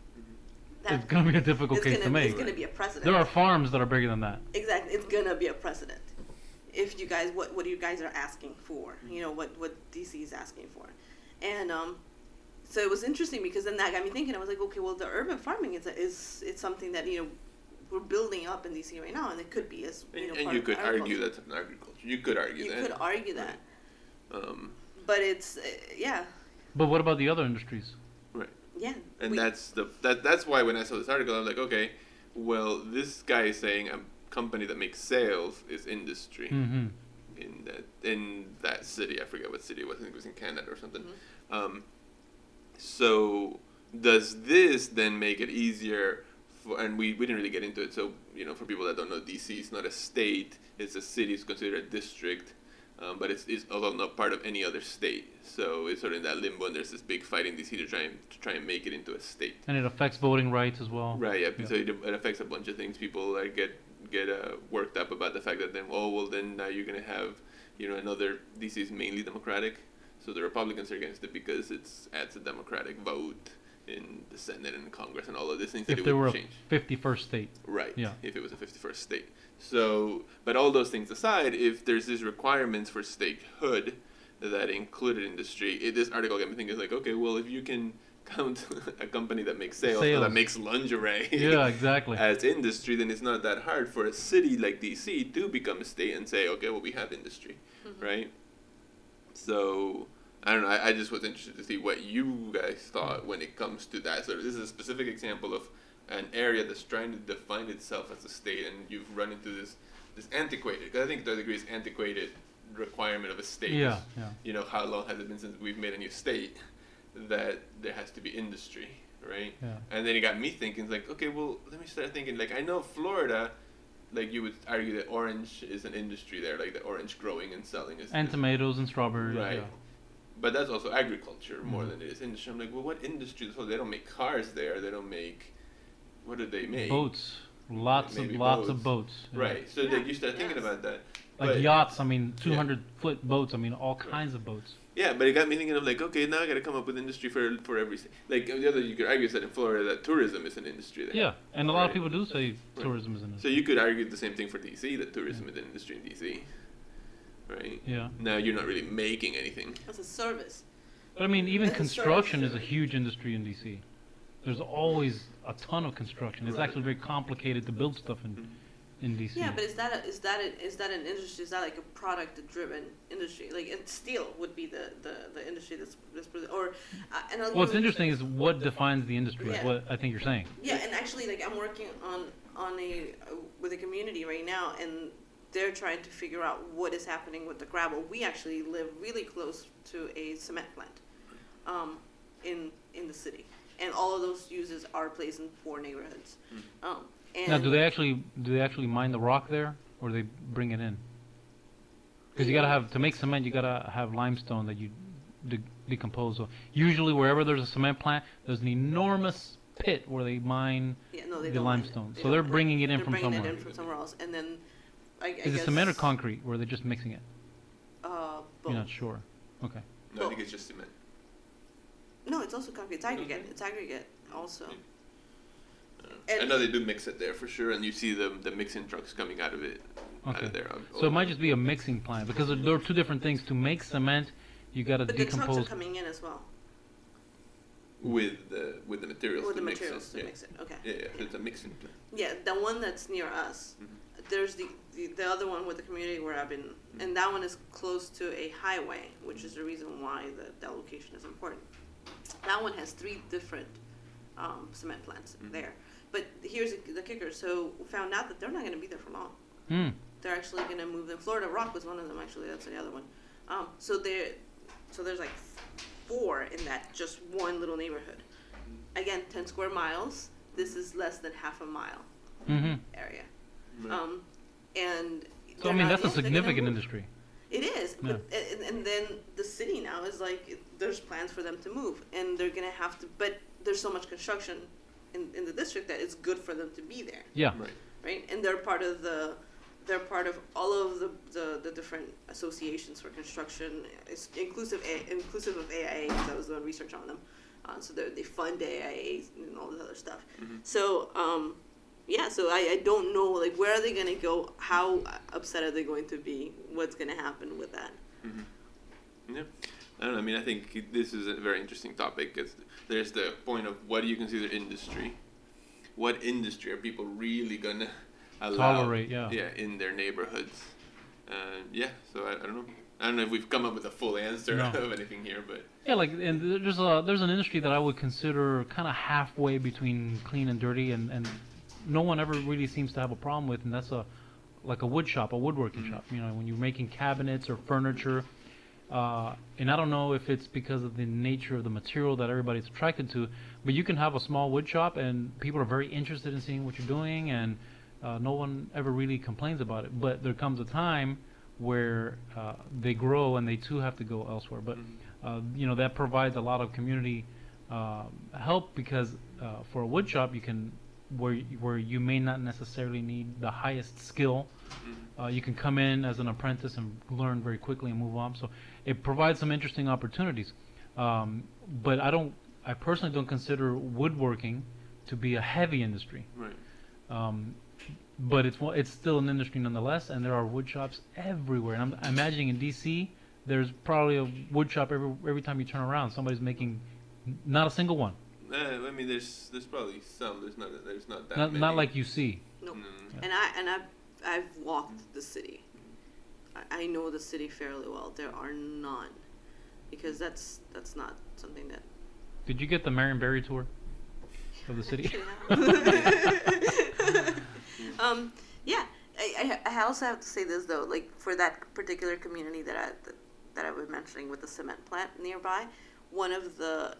that It's gonna be a difficult case gonna, to make. it's gonna be a precedent There are farms that are bigger than that. exactly it's gonna be a precedent if you guys what what you guys are asking for you know what what dc is asking for and um so it was interesting because then that got me thinking i was like okay well the urban farming is is it's something that you know we're building up in dc right now and it could be as you know And, and you could argue agriculture. that's an agriculture. You could argue you that. could argue that Um, but it's uh, yeah But what about the other industries? Right. yeah And we- that's the that that's why when I saw this article, I'm like, okay, well, this guy is saying a company that makes sales is industry hmm in that in that city. I forget what city it was. I think it was in Canada or something. Mm-hmm. Um, so does this then make it easier? For, and we, we didn't really get into it. So you know, for people that don't know, DC is not a state. It's a city. It's considered a district. Um, but it's, it's although not part of any other state, so it's sort of in that limbo, and there's this big fight in DC to try and to try and make it into a state. And it affects voting rights as well. Right. Yeah. Yeah. So it, it affects a bunch of things. People like get get uh, worked up about the fact that then oh well then now you're gonna have you know another DC is mainly Democratic, so the Republicans are against it because it's adds a Democratic vote in the Senate and Congress and all of these things If there would were a change. 51st state. Right. Yeah. If it was a 51st state. So, but all those things aside, if there's these requirements for statehood that included industry, it, this article got me thinking, is like, okay, well, if you can count a company that makes sales, Sales. that makes lingerie Yeah, exactly. as industry, then it's not that hard for a city like DC to become a state and say, okay, well, we have industry, mm-hmm. right? So, I don't know. I, I just was interested to see what you guys thought when it comes to that. So, this is a specific example of an area that's trying to define itself as a state, and you've run into this this antiquated. Because I think to a degree, it's antiquated requirement of a state. Yeah, yeah. You know, how long has it been since we've made a new state that there has to be industry, right? Yeah. And then it got me thinking, like, okay, well, let me start thinking. Like, I know Florida, like you would argue that orange is an industry there, like the orange growing and selling is. And tomatoes and strawberries. Right. Yeah. But that's also agriculture more Mhm. than it is industry. I'm like, well, what industry? So they don't make cars there. They don't make. What do they make? Boats. Lots Maybe of lots boats. of boats. yeah. Right. So Yeah, like you start thinking yes. about that. Like But- yachts. I mean, 200 foot boats. I mean, all Right. kinds of boats. Yeah, but it got me thinking of like, okay, now I got to come up with industry for for every like the other you could argue is that in Florida that tourism is an industry there. Yeah, and a lot of people do say Right. tourism is in So you could argue the same thing for DC that tourism is an industry in DC, right? Yeah. Now you're not really making anything. as a service But I mean, even That's a construction is a huge industry in DC. There's always a ton of construction. It's Right. actually very complicated to build stuff in in DC. Yeah, but is that a, is that a, is that an industry? Is that like a product driven industry? Like steel would be the, the, the industry that's, that's or uh, and I'll What's interesting is what defines the industry. Yeah. what I think you're saying. Yeah, and actually, like I'm working on on a uh, with a community right now, and they're trying to figure out what is happening with the gravel. We actually live really close to a cement plant, um, in in the city, and all of those uses are placed in poor neighborhoods. Um, and Now, do they actually do they actually mine the rock there, or do they bring it in? Because you gotta have to make cement. You gotta have limestone that you de- decompose. So usually, wherever there's a cement plant, there's an enormous pit where they mine. yeah, no, they the don't mine limestone. They So they're bringing it in they're from bringing somewhere. it in from somewhere else, and then I, I Is guess, it cement or concrete, or are they just mixing it? Uh, You're not sure. Okay. No, I think it's just cement. No, it's also concrete. It's aggregate. Mm-hmm. It's aggregate also. Uh, I And- know they do mix it there for sure, and you see the the mixing trucks coming out of it out of there. So it might just be a mixing plant because there there are two different things. To make cement, you got to decompose. But the trucks are coming in as well with the with the materials with to the mix materials it. to yeah. mix it. Okay. Yeah, yeah, so it's a mixing plant. Yeah, the one that's near us. Mhm. There's the, the the other one with the community where I've been, and that one is close to a highway, which is the reason why the, that location is important. That one has three different um, cement plants Mhm. there. But here's the, kicker. So we found out that they're not going to be there for long. Hmm. They're actually going to move them. Florida Rock was one of them. Actually, that's the other one. Um, so there, so there's like four in that just one little neighborhood. Again, ten square miles. This is less than half a mile hmm area. Right. Um, and So I mean, that's a yeah, they're gonna significant industry. It is, but and, and then the city now is like there's plans for them to move, and they're gonna have to. But there's so much construction in, in the district that it's good for them to be there, Yeah. right. right? And they're part of the. They're part of all of the, the, the different associations for construction, it's inclusive A, inclusive of AIA because I was doing research on them. Uh, so they they fund AIA and all this other stuff. Mhm. So um, yeah, so I, I don't know like where are they gonna go? How upset are they going to be? What's gonna happen with that? Mm-hmm. Yeah. I don't know. I mean, I think this is a very interesting topic because there's the point of what do you consider industry? What industry are people really gonna allow? Tolerate, yeah. Yeah, in their neighborhoods. Uh, yeah. So I, I don't know. I don't know if we've come up with a full answer No. of anything here, but Yeah, like and there's a there's an industry that I would consider kind of halfway between clean and dirty, and and no one ever really seems to have a problem with, and that's a like a wood shop, a woodworking Mhm. shop. You know, when you're making cabinets or furniture, uh, and I don't know if it's because of the nature of the material that everybody's attracted to, but you can have a small wood shop, and people are very interested in seeing what you're doing, and uh, no one ever really complains about it. But there comes a time where uh, they grow and they too have to go elsewhere. But uh, you know that provides a lot of community um, help because uh, for a wood shop you can where where you may not necessarily need the highest skill uh, you can come in as an apprentice and learn very quickly and move on so it provides some interesting opportunities um, but I don't I personally don't consider woodworking to be a heavy industry right. um, but it's it's still an industry nonetheless, and there are wood shops everywhere. And I'm imagining in DC, there's probably a wood shop every every time you turn around. Somebody's making not a single one, Uh, I mean, there's there's probably some. There's not there's not that not, many. not like you see. Nope. Mm. And I and I I've walked the city. I, I know the city fairly well. There are none, because that's that's not something that. Did you get the Marion Barry tour of the city? um, yeah, I, I, I also have to say this though, like for that particular community that I that, that I was mentioning with the cement plant nearby, one of the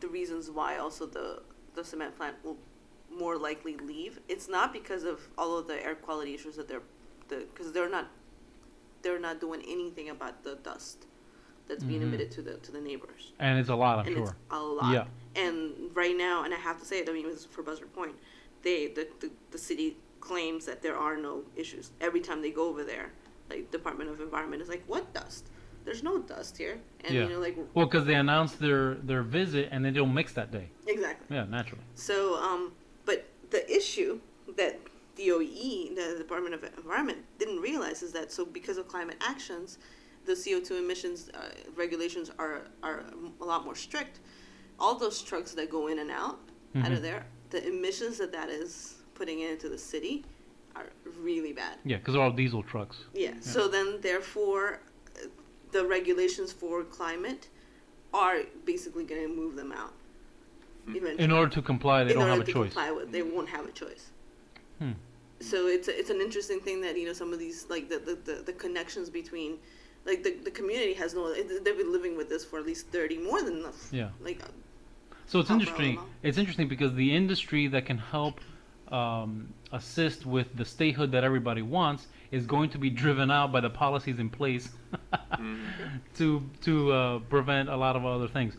the reasons why also the the cement plant will more likely leave. It's not because of all of the air quality issues that they're the because they're not they're not doing anything about the dust that's being Mhm. emitted to the to the neighbors and it's a lot, I'm and sure. it's a lot. Yeah. And right now, and I have to say it, I mean, it for Buzzard Point, they the, the the city claims that there are no issues. Every time they go over there, like Department of Environment is like, what dust? There's no dust here. And Yeah. you know, like Well, because they announced their their visit and they don't mix that day. exactly. Yeah, naturally. So, um, but the issue that DOE, the Department of Environment, didn't realize is that so because of climate actions, the CO2 emissions uh, regulations are are a lot more strict. All those trucks that go in and out out of Mhm. there, the emissions that that is putting into the city are really bad. Yeah, because they're all diesel trucks. Yeah. So then, therefore, the regulations for climate are basically going to move them out. Hmm. Eventually In order to comply, they in don't order have a to choice. comply with, they won't have a choice. Hmm. So it's a, it's an interesting thing that you know some of these like the the, the, the connections between like the, the community has no they've been living with this for at least thirty more than enough. Yeah. Like So it's interesting. It's interesting because the industry that can help um, assist with the statehood that everybody wants is going to be driven out by the policies in place Mhm. to to uh, prevent a lot of other things.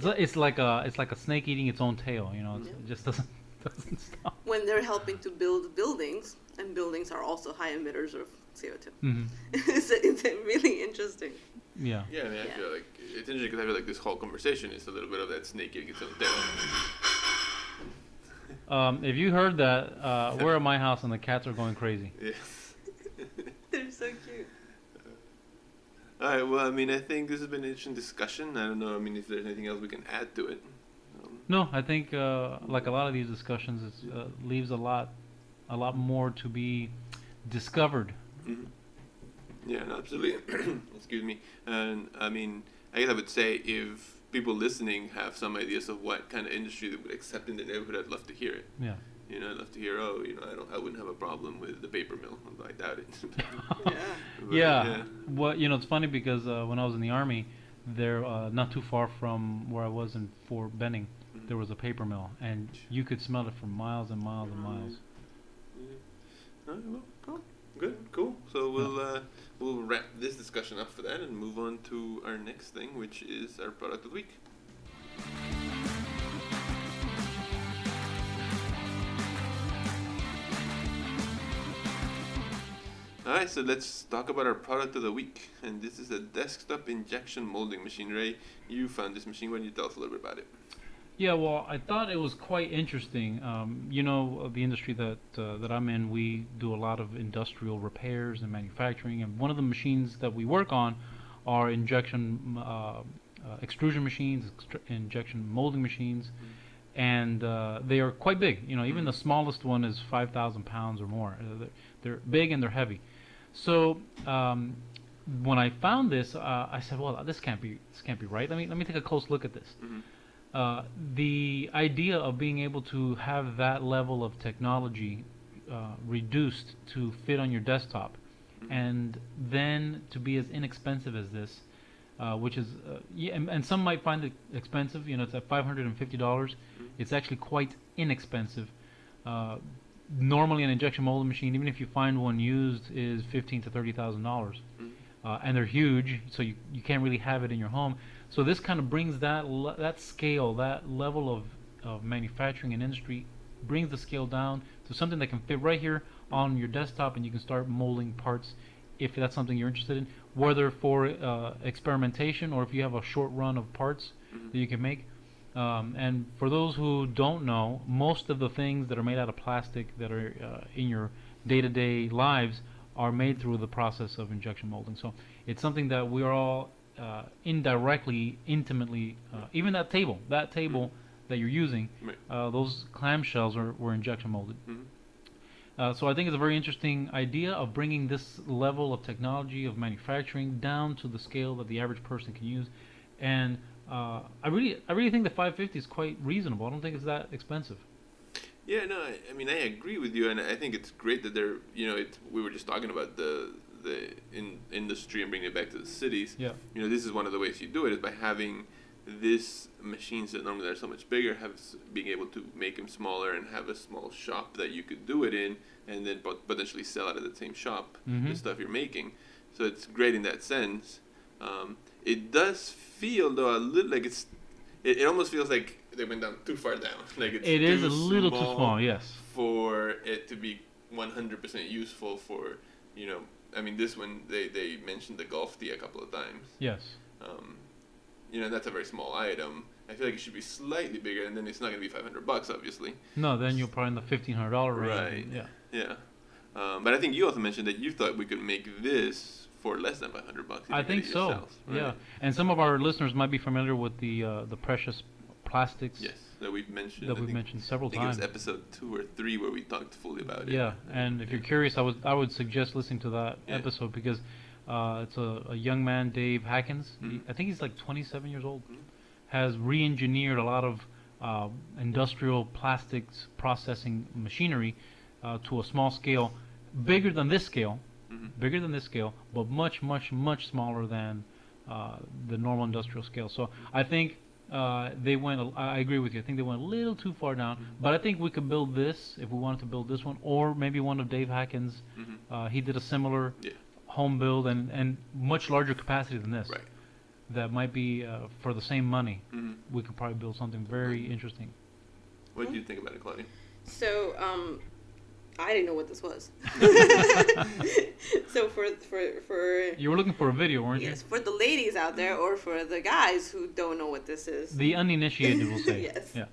So It's like a it's like a snake eating its own tail. You know, it's, Yeah. it just doesn't doesn't stop. when they're helping to build buildings, and buildings are also high emitters of CO two. hmm it's, it's really interesting. Yeah. Yeah, I mean, I Yeah. feel like it's interesting because I feel like this whole conversation is a little bit of that snake eating its own tail. Um, if you heard that, uh, we're at my house and the cats are going crazy. Yeah. They're so cute. All right. Well, I mean, I think this has been an interesting discussion. I don't know. I mean, if there's anything else we can add to it. Um, No, I think uh, like a lot of these discussions, it uh, leaves a lot, a lot more to be discovered. mhm. Yeah, no, absolutely. Excuse me. And I mean, I guess I would say if people listening have some ideas of what kind of industry they would accept in the neighborhood, I'd love to hear it. Yeah. You know, I'd love to hear. Oh, you know, I don't, I wouldn't have a problem with the paper mill. although I doubt it. Yeah. But, yeah. Well, you know, it's funny because uh, when I was in the army, there, uh, not too far from where I was in Fort Benning, Mhm. there was a paper mill, and you could smell it for miles and miles and miles. Yeah. All right, well, cool. Good, cool. So we'll uh, we'll wrap this discussion up for that and move on to our next thing, which is our product of the week. All right, so let's talk about our product of the week, and this is a desktop injection molding machine. Ray, you found this machine. Why don't you tell us a little bit about it? Yeah, well, I thought it was quite interesting. Um, you know, uh, the industry that uh, that I'm in, we do a lot of industrial repairs and manufacturing, and one of the machines that we work on are injection uh, uh, extrusion machines, extr- injection molding machines, and uh, they are quite big. You know, even the smallest one is 5,000 pounds or more. Uh, they're, big and they're heavy. So um, when I found this, I said, "Well, this can't be this can't be right. Let me let me take a close look at this." Mhm. Uh, the idea of being able to have that level of technology uh, reduced to fit on your desktop, and then to be as inexpensive as this, uh, which is, uh, yeah, and, and some might find it expensive. You know, it's at five hundred and fifty dollars. It's actually quite inexpensive. Uh, normally, an injection molding machine, even if you find one used, is fifteen to thirty thousand dollars Mhm. uh, and they're huge, so you, you can't really have it in your home. So this kind of brings that le- that scale, that level of, of manufacturing and industry, brings the scale down to something that can fit right here on your desktop, and you can start molding parts if that's something you're interested in, whether for uh, experimentation or if you have a short run of parts that you can make. Um, and for those who don't know, most of the things that are made out of plastic that are uh, in your day-to-day lives are made through the process of injection molding. So it's something that we are all uh, indirectly, intimately, uh, even that table, that table that you're using, uh, those clamshells are, were injection molded. Mhm. Uh, so I think it's a very interesting idea of bringing this level of technology of manufacturing down to the scale that the average person can use, and uh, I really, I really think the 550 is quite reasonable. I don't think it's that expensive. Yeah, no, I, I mean I agree with you, and I think it's great that they're you know it. We were just talking about the the in industry and bringing it back to the cities. Yeah. You know, this is one of the ways you do it is by having this machines that normally are so much bigger, have being able to make them smaller and have a small shop that you could do it in, and then pot- potentially sell out of the same shop the Mhm. stuff you're making. So it's great in that sense. Um, it does feel though a little like it's. It, it almost feels like they went down too far down. Like it's It is a little too small. Yes. for it to be 100% useful for you know i mean this one they, they mentioned the golf tee a couple of times Yes. um, you know that's a very small item i feel like it should be slightly bigger and then it's not going to be 500 bucks obviously No, then you're probably in the fifteen hundred dollar range. Right. Yeah. yeah um, but i think you also mentioned that you thought we could make this for less than 500 bucks I think so. yourselves, right? Yeah, and some of our listeners might be familiar with the uh, the precious plastics yes that we've mentioned that I we've think- mentioned several I think times. it was episode two or three where we talked fully about it Yeah, and if you're curious, I would I would suggest listening to that Yeah. episode because uh, it's a, a young man, Dave Hakkens. He- Mhm. I think he's like 27 years old. Mhm. Has re-engineered a lot of uh, industrial plastics processing machinery uh, to a small scale, bigger than this scale, Mhm. bigger than this scale, but much, much, much smaller than uh, the normal industrial scale. So I think uh, they went. a- I I agree with you. I think they went a little too far down. Mm-hmm. But I think we could build this if we wanted to build this one, or maybe one of Dave Hakkens. Mhm. Uh, he did a similar Yeah. home build and, and much larger capacity than this. right That might be uh, for the same money. Mhm. We could probably build something very interesting. what do you think about it claudia So, um, I didn't know what this was. so for for for You were looking for a video, weren't you? yes, for the ladies out there or for the guys who don't know what this is. The uninitiated will say. Yes. Yeah.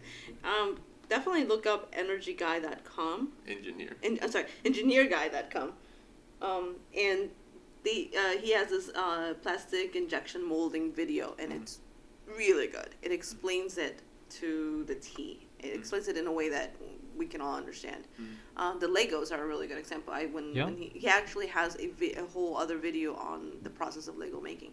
Um, definitely look up energyguy.com. Engineer. And I'm sorry, engineerguy.com. Um, and the uh, he has this uh, plastic injection molding video, and it's really good. It explains it to the T. It explains it in a way that we can all understand. Um, the Legos are a really good example. I when, Yeah. when he, he actually has a, vi- a whole other video on the process of Lego making.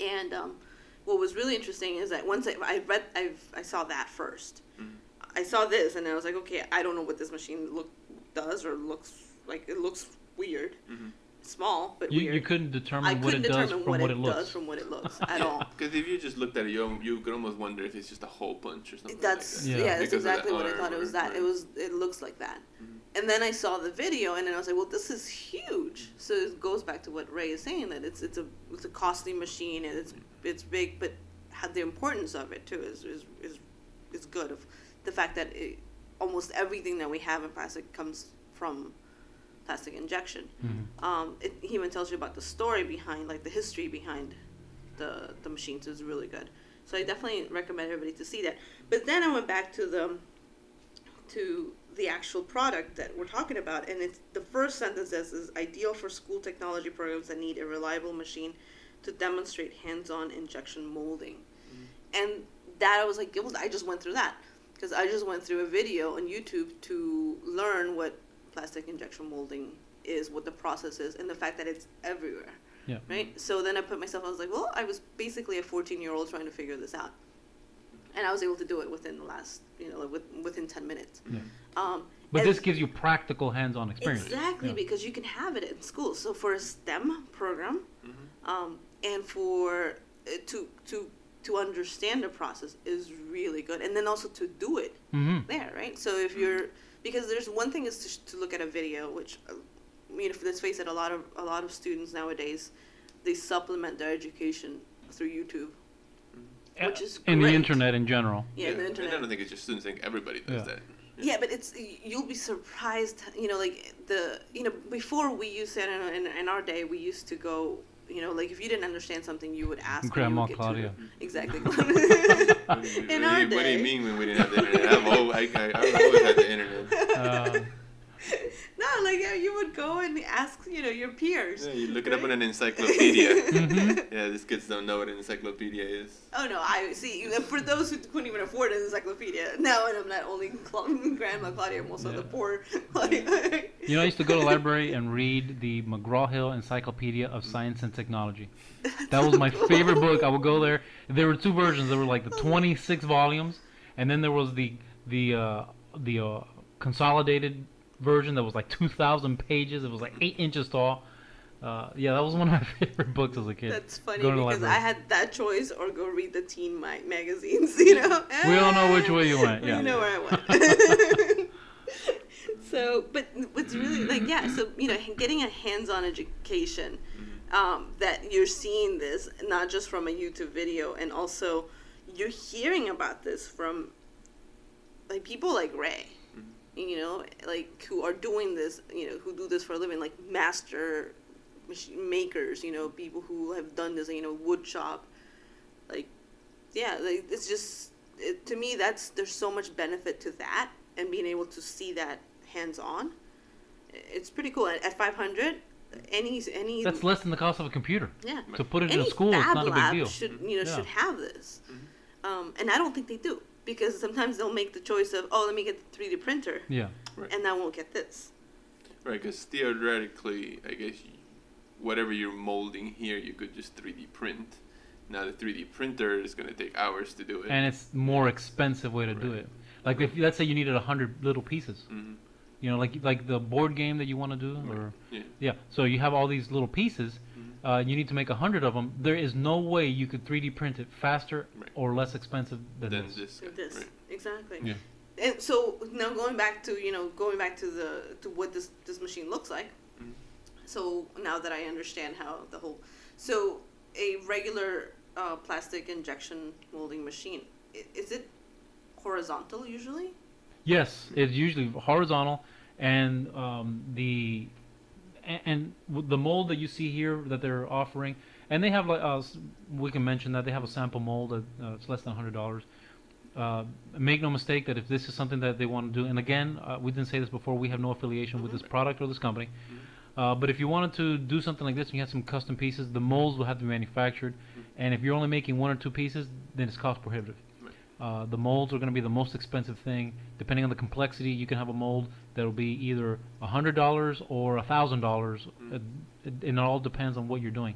And um, what was really interesting is that once I, I read, I've, I saw that 1st I saw this and I was like, okay, I don't know what this machine look does or looks like. It looks weird, Mhm. Small but You, weird. you couldn't determine I what couldn't it does determine from what, what, it, it looks. does from what it looks at all. Because if you just looked at it, you, you could almost wonder if it's just a hole punch or something. That's like yeah, that. Yeah. that's exactly the what I thought it was. That right. it was. It looks like that. Mhm. And then I saw the video, and then I was like, "Well, this is huge." So it goes back to what Ray is saying that it's it's a it's a costly machine and it's it's big, but how the importance of it too is is is, is good. Of the fact that it, almost everything that we have in plastic comes from plastic injection. Mhm. Um, it he even tells you about the story behind, like the history behind the the machines is really good. So I definitely recommend everybody to see that. But then I went back to the to the actual product that we're talking about, and it's the first sentence says is ideal for school technology programs that need a reliable machine to demonstrate hands-on injection molding. And that I was like, it was, I just went through that because I just went through a video on YouTube to learn what plastic injection molding is, what the process is, and the fact that it's everywhere. Yeah. Right. So then I put myself. I was like, well, I was basically a 14 year old trying to figure this out, and I was able to do it within the last, you know, like with, within 10 minutes. Yeah. Um, But this gives you practical hands-on experience. Exactly, Yeah. because you can have it in school. So for a STEM program, Mhm. um, and for uh, to to to understand the process is really good, and then also to do it hmm there, right? So if you're because there's one thing is to, sh- to look at a video, which uh, I mean, let's face it, a lot of a lot of students nowadays they supplement their education through YouTube, which is In the internet in general. Yeah, the And internet. I don't think it's just students. I think everybody does Yeah. that. Yeah, but it's you'll be surprised. You know, like the you know before we used to in, in our day we used to go. You know, like if you didn't understand something, you would ask. Grandma would Claudia. tutored. Exactly. What do you- in what, our do you, what do you mean when we didn't have the internet? I've always, I, I, I've always had the internet. Uh, no, like yeah, you would go and ask. You know, your peers. Yeah, you look it up in an encyclopedia. Mhm. Yeah, these kids don't know what an encyclopedia is. Oh no, I see. For those who couldn't even afford an encyclopedia, now and I'm not only Cla- Grandma Claudia, I'm also Yeah. the poor. Like, You know, I used to go to the library and read the McGraw Hill Encyclopedia of Science and Technology. That was my favorite book. I would go there. There were two versions. There were like the 26 volumes, and then there was the the uh, the uh, consolidated version that was like 2,000 pages. It was like eight inches tall. Uh, yeah, that was one of my favorite books as a kid. That's funny because I had that choice or go read the teen ma- magazines. You know. We all know which way you went, We yeah. know where I went. so, but what's really like, yeah. So you know, getting a hands-on education, um, that you're seeing this not just from a YouTube video, and also you're hearing about this from like people like Ray. You know, like who are doing this, you know, who do this for a living, like master machine makers, you know, people who have done this, you know, wood shop, like, yeah, like it's just it, to me that's there's so much benefit to that and being able to see that hands on. It's pretty cool. At, at 500, any any That's less than the cost of a computer. yeah. To put it in a school, it's not a big lab deal. should you know Yeah. should have this, um, and I don't think they do because sometimes they'll make the choice of oh let me get the 3D printer Yeah. Right. and I won't get this. Right, because theoretically, I guess you, whatever you're molding here, you could just 3D print. Now the 3D printer is going to take hours to do it. And it's more expensive way to do it. Like if let's say you needed a hundred little pieces, hmm you know, like like the board game that you want to do, or Yeah. yeah. So you have all these little pieces. Uh, you need to make a hundred of them. There is no way you could 3D print it faster Right. or less expensive than Then this. this. guy, this Right. exactly. Yeah. And so now going back to you know going back to the to what this this machine looks like. Mhm. So now that I understand how the whole, so a regular uh, plastic injection molding machine is it horizontal usually? Yes, it's usually horizontal, and um, the and, and the mold that you see here that they're offering, and they have like uh, we can mention that they have a sample mold that uh, it's less than hundred dollars. uh, make no mistake that if this is something that they want to do, and again, uh, we didn't say this before, we have no affiliation with this product or this company. Uh, but if you wanted to do something like this and you had some custom pieces, the molds will have to be manufactured. And if you're only making one or two pieces, then it's cost prohibitive. Uh, the molds are going to be the most expensive thing. Depending on the complexity, you can have a mold that'll be either $100 or $1,000. It, it, and it all depends on what you're doing.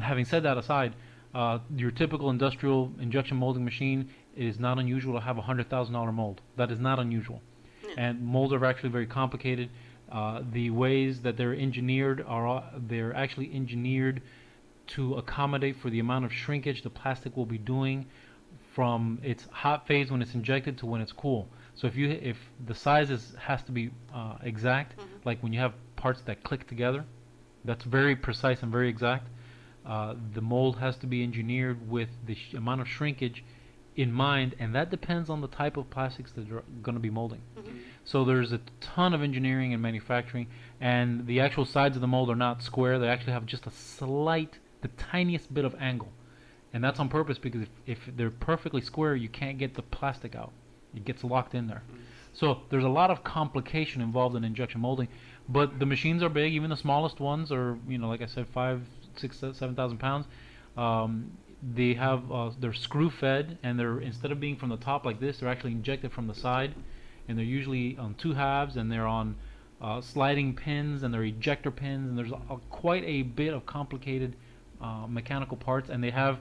Having said that aside, uh, your typical industrial injection molding machine it is not unusual to have a hundred thousand dollar mold. That is not unusual, Yeah. and molds are actually very complicated. Uh, the ways that they're engineered are they're actually engineered to accommodate for the amount of shrinkage the plastic will be doing from its hot phase when it's injected to when it's cool. So if you if the size is has to be uh, exact, Mhm. like when you have parts that click together, that's very precise and very exact. Uh, the mold has to be engineered with the sh- amount of shrinkage in mind, and that depends on the type of plastics that you're going to be molding. Mhm. So there's a ton of engineering and manufacturing, and the actual sides of the mold are not square. They actually have just a slight, the tiniest bit of angle, and that's on purpose because if, if they're perfectly square, you can't get the plastic out. It gets locked in there. So there's a lot of complication involved in injection molding, but the machines are big. Even the smallest ones are, you know, like I said, five, six, se- seven thousand pounds. Um, they have uh, they're screw fed, and they're instead of being from the top like this, they're actually injected from the side, and they're usually on two halves, and they're on uh, sliding pins, and they're ejector pins, and there's a, quite a bit of complicated uh, mechanical parts, and they have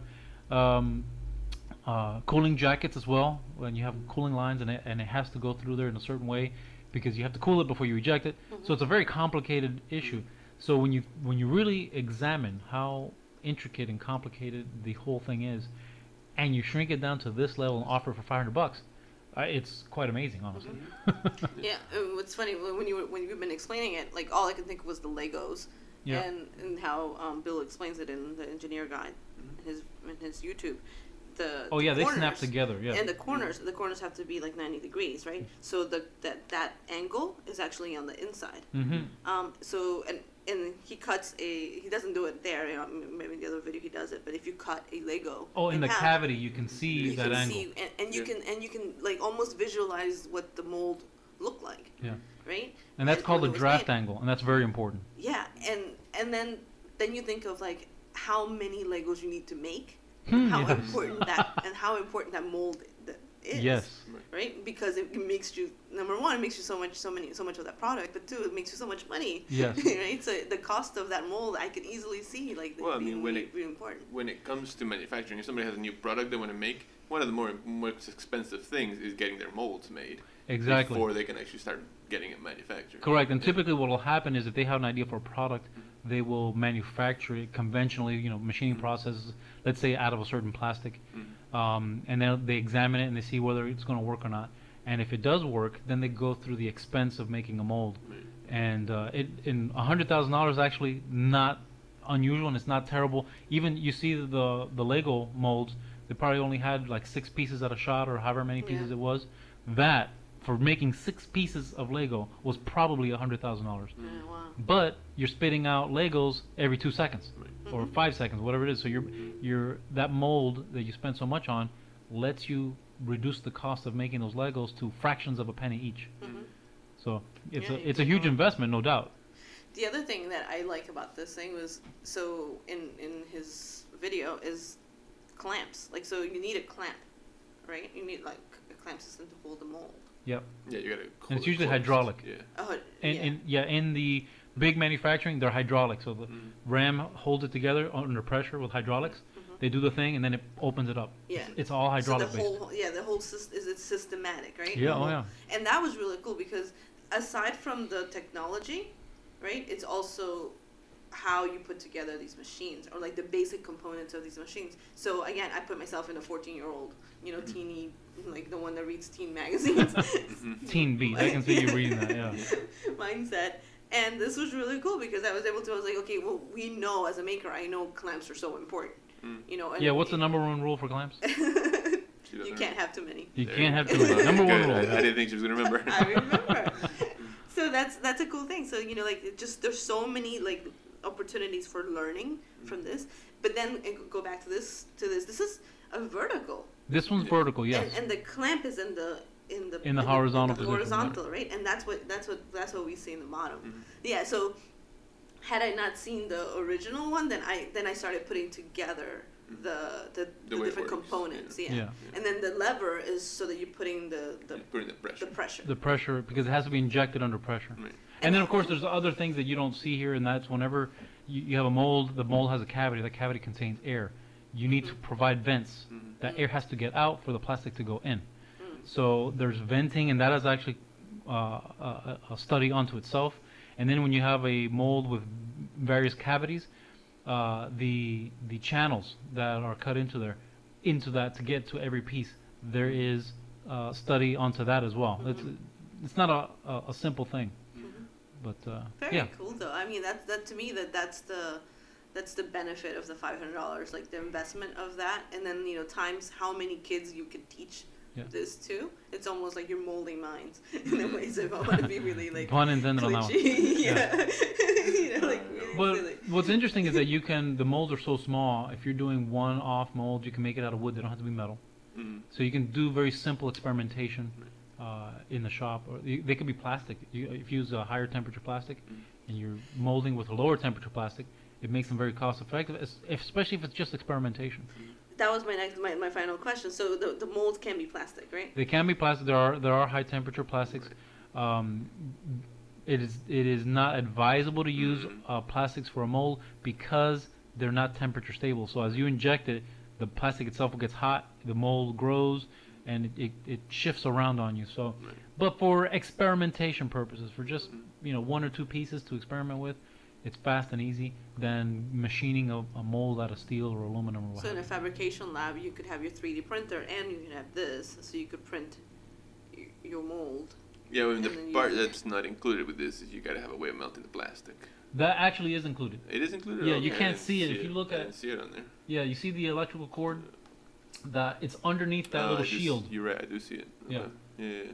um, uh, cooling jackets as well. When you have cooling lines, and it, and it has to go through there in a certain way because you have to cool it before you eject it. So it's a very complicated issue. So when you when you really examine how intricate and complicated the whole thing is, and you shrink it down to this level and offer it for 500 bucks, uh, it's quite amazing, honestly. Yeah, and what's funny when you were, when you've been explaining it, like all I could think of was the Legos, Yeah. and and how um, Bill explains it in the engineer guide, in his in his YouTube. The oh the yeah, they snap together. Yeah. And the corners, the corners have to be like ninety degrees, right? So the that that angle is actually on the inside. mm-hmm. Um, so and and he cuts a he doesn't do it there. You know, maybe in the other video he does it. But if you cut a Lego, Oh, in the half, cavity you can see you that can angle. see and, and you Yeah. can and you can like almost visualize what the mold looked like. Yeah. Right. And that's and called how a draft angle, and that's very important. Yeah, and and then then you think of like how many Legos you need to make, Hmm, how yes. important that and how important that mold that is. Yes. Right, because it makes you number one, it makes you so much, so many, so much of that product, but two, it makes you so much money. Yes. right, so the cost of that mold, I can easily see like Well, I mean, when really, it- really important. when it comes to manufacturing, if somebody has a new product they want to make, one of the more most expensive things is getting their molds made Exactly. before they can actually start getting it manufactured. Correct. And Yeah. typically, what will happen is if they have an idea for a product, they will manufacture it conventionally, you know, machining processes. Let's say out of a certain plastic, Mhm. um, and then they examine it and they see whether it's going to work or not. And if it does work, then they go through the expense of making a mold. Right. And uh, it in a hundred thousand dollars actually not unusual and it's not terrible. Even you see the the Lego molds, they probably only had like six pieces at a shot or however many pieces Yeah. it was. That for making six pieces of Lego was probably a hundred thousand dollars. Yeah, wow. But you're spitting out Legos every two seconds Right. or mm-hmm. five seconds, whatever it is. So you're you're that mold that you spent so much on lets you reduce the cost of making those Legos to fractions of a penny each. Mhm. So it's Yeah, a it's a huge investment, no doubt. The other thing that I like about this thing was so in in his video is clamps. Like so, you need a clamp, right? You need like a clamp system to hold the mold. Yep. Yeah, you gotta. And it's usually closed. hydraulic. Yeah. Oh, And yeah. in yeah, in the big manufacturing, they're hydraulic. So the Mhm. ram holds it together under pressure with hydraulics. Mhm. They do the thing, and then it opens it up. Yeah. It's all hydraulic so the based. whole yeah the whole sys- is it systematic right Yeah. The Oh yeah. and that was really cool because aside from the technology right it's also how you put together these machines or like the basic components of these machines so again i put myself in a 14 year old you know teeny like the one that reads teen magazines Teen beat. I can see you reading that. Yeah. mindset and this was really cool because i was able to i was like okay well we know as a maker i know clamps are so important Mm. you know and Yeah. What's the number one rule for clamps? You can't have too many You There can't have too many. Number one rule. I, I didn't think she was gonna remember. I remember. so that's that's a cool thing. So you know, like just there's so many like opportunities for learning from this. But then go back to this to this. This is a vertical. This one's vertical, yes. And, and the clamp is in the in the In the horizontal in the position, horizontal, right? And that's what that's what that's what we see in the bottom. Mhm. Yeah. So had I not seen the original one, then I then I started putting together the the, The the different works, components. yeah. Yeah. yeah. And then the lever is so that you're putting the the, You put in the pressure. the pressure. The pressure, because it has to be injected under pressure. Right. And then, of course, there's other things that you don't see here, and that's whenever you, you have a mold, the mold has a cavity. That cavity contains air. You need to provide vents. Mhm. That air has to get out for the plastic to go in. Mm. So there's venting, and that is actually uh, a, a study unto itself. And then when you have a mold with various cavities, uh, the the channels that are cut into there, into that to get to every piece, there is a study onto that as well. It's it's not a, a, a simple thing, but uh, Very yeah, cool though. I mean that's that to me that that's the that's the benefit of the five hundred dollars, like the investment of that, and then you know times how many kids you could teach Yeah. this to. It's almost like you're molding minds in a way. So if I want to be really like pun intended on that one. yeah, you know, like really But silly. what's interesting is that you can the molds are so small. If you're doing one off mold, you can make it out of wood. They don't have to be metal. Mhm. So you can do very simple experimentation uh, in the shop, or you, they could be plastic. You, if you use a higher temperature plastic, Mm. and you're molding with a lower temperature plastic, it makes them very cost effective, especially if it's just experimentation. That was my next my, my final question. So the the molds can be plastic, right? They can be plastic. There are there are high temperature plastics. Um, it is it is not advisable to use uh, plastics for a mold because they're not temperature stable. So as you inject it, the plastic itself gets hot, the mold grows, and it, it, it shifts around on you. So, but for experimentation purposes, for just you know one or two pieces to experiment with, it's fast and easy than machining a, a mold out of steel or aluminum or what. So in a fabrication lab, you could have your 3D printer and you can have this, so you could print y- your mold. Yeah, well, And the then you- part that's not included with this is you gotta have a way of melting the plastic. That actually is included. It is included. Yeah, Okay, you can't didn't see it. If you look I at- didn't see it on there. Yeah, you see the electrical cord that it's underneath that Oh, little I do s- shield, You're right. I do see it. Yeah. Okay. Yeah. yeah,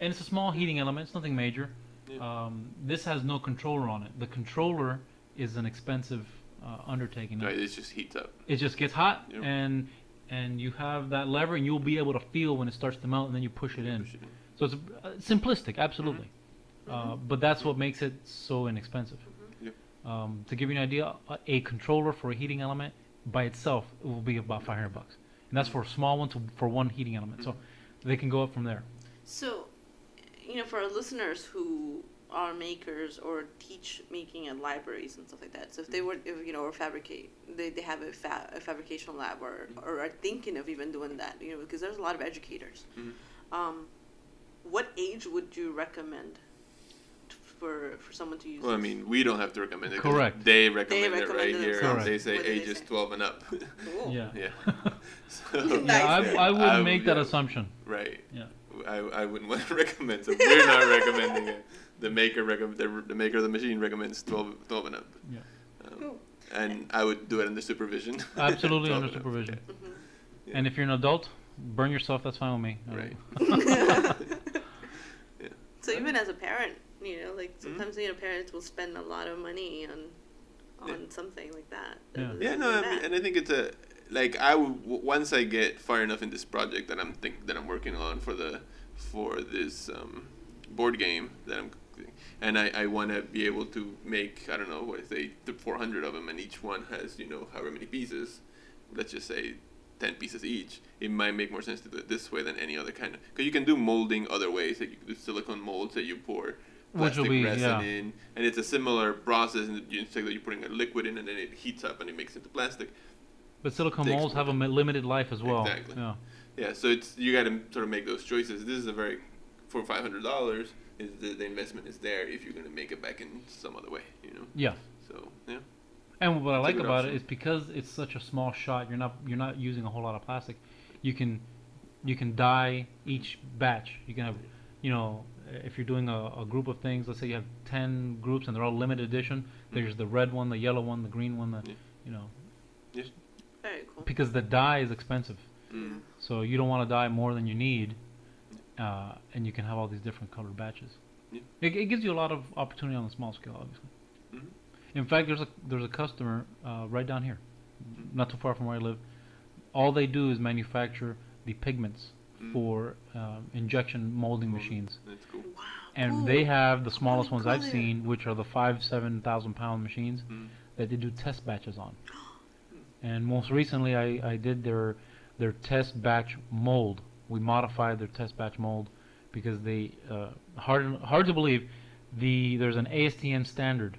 and it's a small heating element. It's nothing major. Yeah. Um, this has no controller on it. The controller is an expensive uh, undertaking. yeah. Right, it just heats up. It just gets hot, Yep. and and you have that lever, and you'll be able to feel when it starts to melt, and then you push it in. Push it in. So it's uh, simplistic, absolutely. Uh, but that's what makes it so inexpensive. Yep. Um, to give you an idea, a, a controller for a heating element by itself will be about 500 bucks, and that's for a small one to for one heating element. So they can go up from there. So, you know, for our listeners who are makers or teach making at libraries and stuff like that. So if they were, if, you know, or fabricate, they, they have a, fa- a fabrication lab or, or are thinking of even doing that, you know, because there's a lot of educators. Mhm. Um, what age would you recommend t- for for someone to use? Well, I mean, we don't have to recommend it. Correct. They recommend it recommend right it here. themselves. They say What do they ages say? 12 and up. Cool. Yeah. yeah. So, Nice. Yeah, I, I wouldn't I make would- that yeah. assumption. right. Yeah. I, I wouldn't want to recommend. So we're not recommending it. The maker recommend the, the maker of the machine recommends 12, 12 and up. Yeah. Um, Cool. and I would do it under supervision. Absolutely under and up, supervision. Mhm. Yeah. And if you're an adult, burn yourself. That's fine with me. Right. yeah. So even as a parent, you know, like sometimes you know parents will spend a lot of money on on Yeah. something like that. Yeah. Yeah, no, I mean, and I think it's a like I w- once I get far enough in this project that I'm think that I'm working on for the for this um, board game that I'm and I, I want to be able to make I don't know what say the 400 of them and each one has you know however many pieces let's just say 10 pieces each it might make more sense to do it this way than any other kind of because you can do molding other ways like you can do silicone molds that you pour plastic be- resin yeah. in and it's a similar process and you it's like you're putting a liquid in and then it heats up and it makes it into plastic But silicone molds have a limited life as well. Exactly. Yeah. Yeah, so it's you got to sort of make those choices. This is a very for five hundred dollars. Is the, the investment is there if you're gonna make it back in some other way, you know? Yeah. So yeah, And what I like about option. it is because it's such a small shot, you're not you're not using a whole lot of plastic. You can you can dye each batch. You can have, you know, if you're doing a, a group of things, let's say you have ten groups and they're all limited edition. Mm-hmm. There's the red one, the yellow one, the green one, the Yeah. you know, Very cool. because the dye is expensive. mm. So you don't want to dye more than you need, uh, and you can have all these different colored batches. Yeah. It, it gives you a lot of opportunity on the small scale, obviously. Mhm. In fact, there's a there's a customer uh, right down here, Mhm. not too far from where I live. all they do is manufacture the pigments Mm. for um, injection molding Cool. machines, That's cool. Wow. and cool. they have the smallest ones cool I've seen, which are the five seven thousand pound machines Mm. that they do test batches on. And most recently, I, I did their their test batch mold. We modified their test batch mold because they uh, hard hard to believe the there's an ASTM standard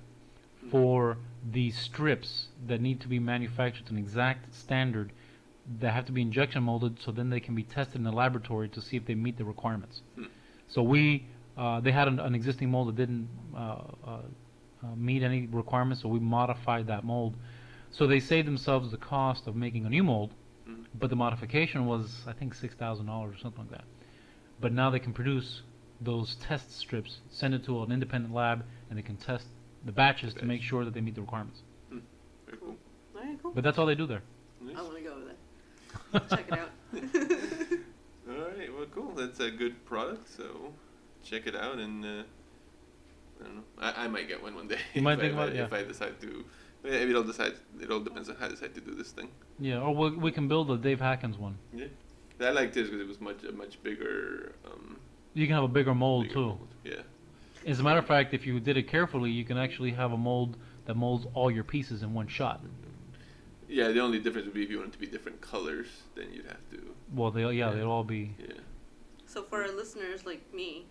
for the strips that need to be manufactured to an exact standard that have to be injection molded so then they can be tested in the laboratory to see if they meet the requirements. Hmm. So we uh, they had an, an existing mold that didn't uh, uh, uh, meet any requirements, so we modified that mold. So they saved themselves the cost of making a new mold, Mhm. but the modification was I think six thousand dollars or something like that. But now they can produce those test strips, send it to an independent lab, and they can test the batches to make sure that they meet the requirements. Very cool. All right, cool. But that's all they do there. Nice. I want to go over there. Check it out. All right. Well, cool. That's a good product. So check it out, and uh, I don't know. I, I might get one one day. You might if think I, about it, if I decide to. Maybe it'll decide. It all depends on how I decide to do this thing. Yeah, or we, we can build a Dave Hakkens one. Yeah. I liked this because it was much a much bigger. Um, You can have a bigger mold bigger too. mold. Yeah. As a matter of fact, if you did it carefully, you can actually have a mold that molds all your pieces in one shot. Yeah. The only difference would be if you want it to be different colors, then you'd have to. Well, they yeah, Yeah. they'll all be. Yeah. So for our listeners like me,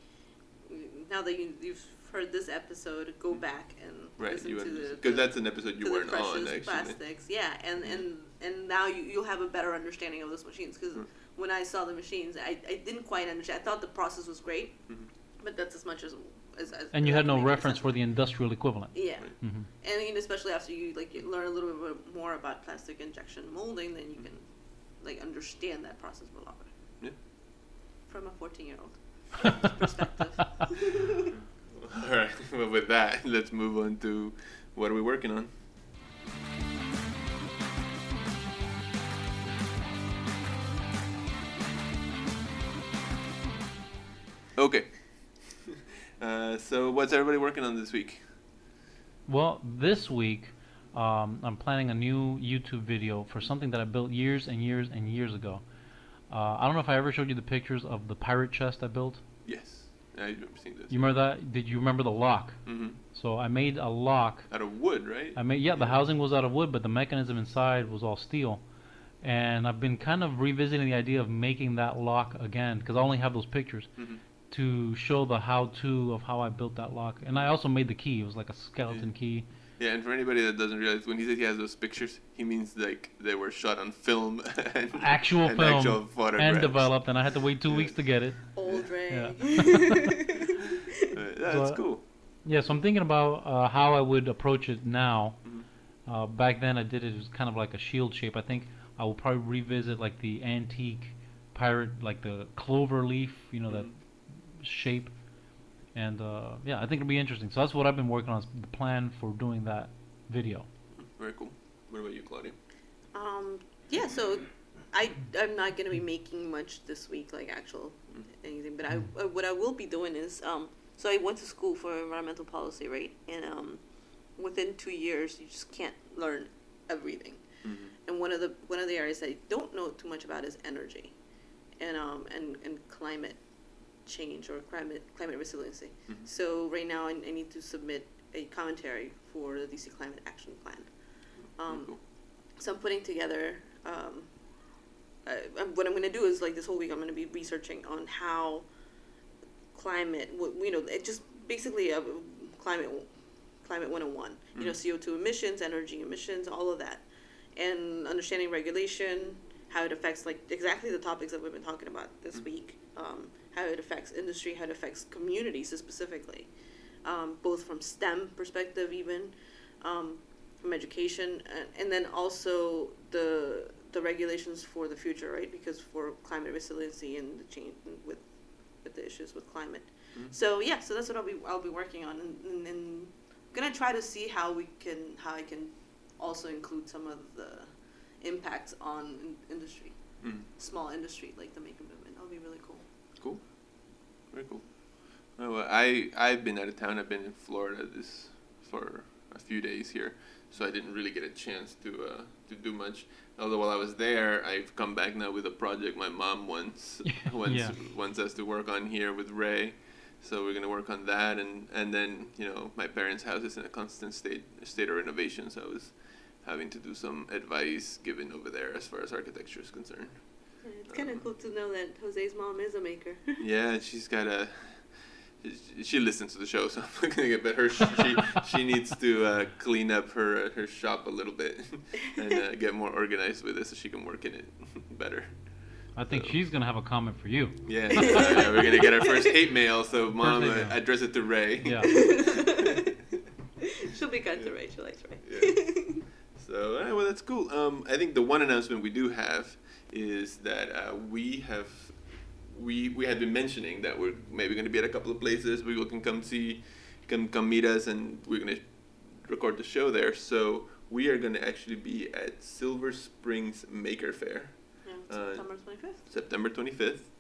now that you, you've heard this episode, go back and Right. listen You to the because that's an episode you weren't precious on actually. plastics. Yeah, and and and now you you'll have a better understanding of those machines because Mm. when I saw the machines, I, I didn't quite understand. I thought the process was great, Mhm. but that's as much as as. as And you had no reference sense. for the industrial equivalent. Yeah, Right. hmm and you know, especially after you like you learn a little bit more about plastic injection molding, then you can like understand that process a lot better. Yeah. From a fourteen-year-old perspective. All right. Well, with that, let's move on to what are we working on. Okay. Uh, so, what's everybody working on this week? Well, this week, um, I'm planning a new YouTube video for something that I built years and years and years ago. Uh, I don't know if I ever showed you the pictures of the pirate chest I built. Yes, I remember seeing this. You remember that? Did you remember the lock? hmm So I made a lock Out of wood, right? I made yeah, the housing was out of wood, but the mechanism inside was all steel. And I've been kind of revisiting the idea of making that lock again because I only have those pictures hmm to show the how-to of how I built that lock. And I also made the key. It was like a skeleton key. Yeah, and for anybody that doesn't realize, when he says he has those pictures, he means like they were shot on film and Actual and film actual and developed, and I had to wait two Yeah. weeks to get it. Old Ray. Yeah. Uh, yeah, that's So- cool. Yeah, so I'm thinking about uh, how I would approach it now. Mhm. Uh, back then, I did it was kind of like a shield shape. I think I will probably revisit like the antique pirate, like the clover leaf, you know, that Mhm. shape. And uh, yeah, I think it'll be interesting. So that's what I've been working on. Is the plan for doing that video. Very cool. What about you, Claudia? Um, yeah, so I I'm not gonna be making much this week, like actual anything. But I uh, what I will be doing is um, so I went to school for environmental policy, right? And um, within two years, you just can't learn everything. Mm-hmm. And one of the one of the areas I don't know too much about is energy, and um and and climate change or climate climate resiliency. Mhm. So right now I, I need to submit a commentary for the DC Climate Action Plan. Um, cool. so I'm putting together. Um, uh, what I'm going to do is like this whole week I'm going to be researching on how climate. wh- You know, it just basically a climate climate 101. You know, CO2 emissions, energy emissions, all of that, and understanding regulation, how it affects like exactly the topics that we've been talking about this week. Um, how it affects industry, how it affects communities specifically, um, both from STEM perspective even. Um, from education and, and then also the the regulations for the future right because for climate resiliency and the change with with the issues with climate Mhm. so yeah so that's what i'll be i'll be working on and, and, and gonna try to see how we can how i can also include some of the impacts on in- industry Mm. small industry like the maker movement that'll be really cool. Very cool. Oh, well, I I've been out of town. I've been in Florida this for a few days here, so I didn't really get a chance to uh, to do much. Although while I was there, I've come back now with a project my mom wants wants Yeah. wants us to work on here with Ray. So we're gonna work on that, and and then you know my parents' house is in a constant state state of renovation, so I was having to do some advice given over there as far as architecture is concerned. It's kind of cool to know that Jose's mom is a maker. Yeah, she's got a. she- She listens to the show, so I'm not gonna get. But her, she she needs to uh, clean up her her shop a little bit and uh, get more organized with it, so she can work in it better. I think So- she's gonna have a comment for you. Yeah, uh, we're gonna get our first hate mail. So mom, hate uh, address it to Ray. Yeah. She'll be kind to Ray. She likes Ray. Yeah. So, uh, well, that's cool. Um, I think the one announcement we do have is that uh, we have we we had been mentioning that we're maybe going to be at a couple of places. People can come see, come come meet us, and we're going to record the show there. So we are going to actually be at Silver Springs Maker Faire, Yeah, Uh, September 25th. September twenty fifth.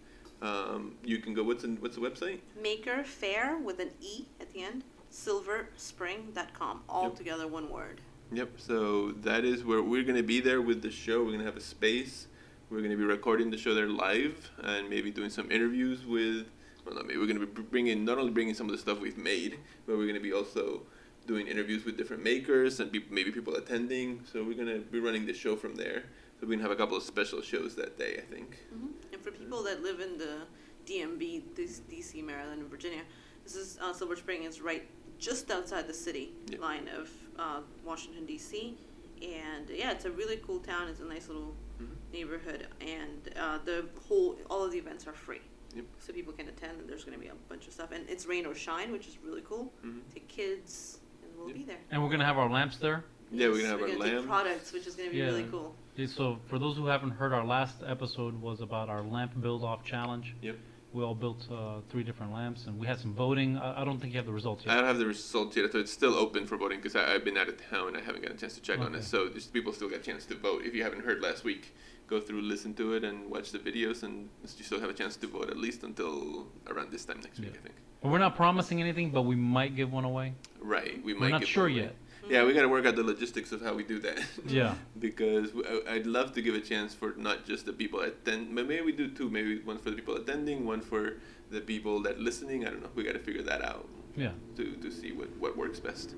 Um, you can go. What's in, what's the website? Maker Faire with an E at the end. Silverspring.com. All Yep. together, one word. Yep. So that is where we're going to be there with the show. We're going to have a space. We're going to be recording the show there live and maybe doing some interviews with. Well, not maybe we're going to be bringing not only bringing some of the stuff we've made, but we're going to be also doing interviews with different makers and peop maybe people attending. So we're going to be running the show from there. So we're going to have a couple of special shows that day, I think. hmm And for people that live in the DMV, this DC, Maryland, and Virginia, this is uh, Silver Spring is right just outside the city Yep. line of uh, Washington DC, and yeah, it's a really cool town. It's a nice little. Neighborhood, and uh, the whole all of the events are free. Yep. So people can attend, and there's going to be a bunch of stuff, and it's rain or shine, which is really cool. Mhm. Take kids, and we'll Yep. be there. And we're gonna have our lamps there. Yeah, we're gonna have our gonna do lamp. products, which is going to be Yeah. really cool. So for those who haven't heard, our last episode was about our lamp build-off challenge. Yep. We all built uh, three different lamps, and we had some voting. I, I don't think you have the results yet. I don't have the results yet, so it's still open for voting because I've been out of town. And I haven't got a chance to check on Okay. it. So just people still got a chance to vote. If you haven't heard last week, go through, listen to it, and watch the videos, and you still have a chance to vote at least until around this time next week, I think. We're not promising anything, but we might give one away. Right. We might. We're not give sure one away. yet. Yeah, we got to work out the logistics of how we do that. Yeah. because I'd love to give a chance for not just the people attend. but Maybe we do two. Maybe one for the people attending, one for the people that listening. I don't know. We got to figure that out Yeah. to, to see what, what works best.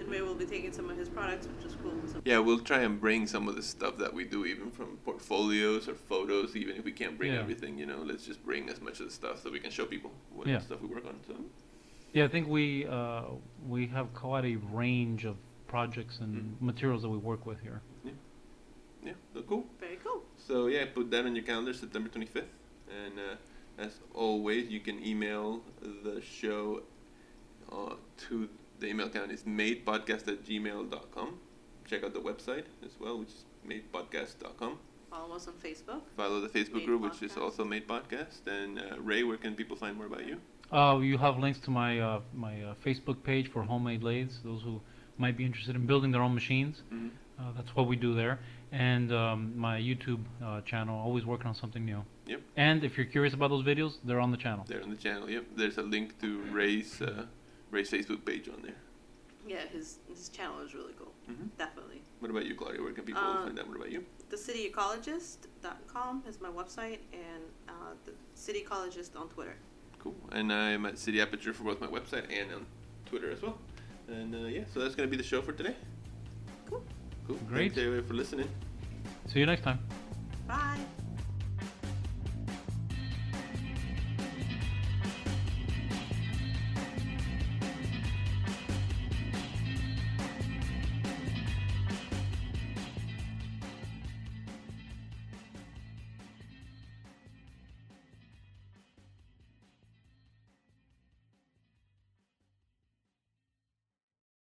And Ray will be taking some of his products, which is cool. So Yeah, we'll try and bring some of the stuff that we do, even from portfolios or photos. Even if we can't bring Yeah. everything, you know, let's just bring as much of the stuff so we can show people what Yeah. stuff we work on. So Yeah, I think we uh, we have quite a range of projects and Mhm. materials that we work with here. yeah, so cool. very cool. So yeah, put that on your calendar, September twenty fifth, and uh, as always, you can email the show uh, to the email account is madepodcast at gmail.com. Check out the website as well, which is madepodcast.com. Follow us on Facebook. Follow the Facebook Made group, which is also Made Podcast. And uh, Ray, where can people find more about you? Uh, you have links to my uh, my uh, Facebook page for homemade lathes. Those who might be interested in building their own machines. Mm-hmm. Uh, that's what we do there. And um, my YouTube uh, channel, always working on something new. Yep. And if you're curious about those videos, they're on the channel. There on the channel. Yep. There's a link to Ray's uh, Ray's Facebook page on there. Yeah, his his channel is really cool. Mm-hmm. Definitely. What about you, Claudia? Where can people Uh, find out more about you? TheCityEcologist.com is my website, and uh, the City Ecologist on Twitter. Cool. And I'm at City Aperture for both my website and on Twitter as well. And uh, yeah, so that's gonna be the show for today. Cool. Cool. Great. Thanks everybody for listening. See you next time.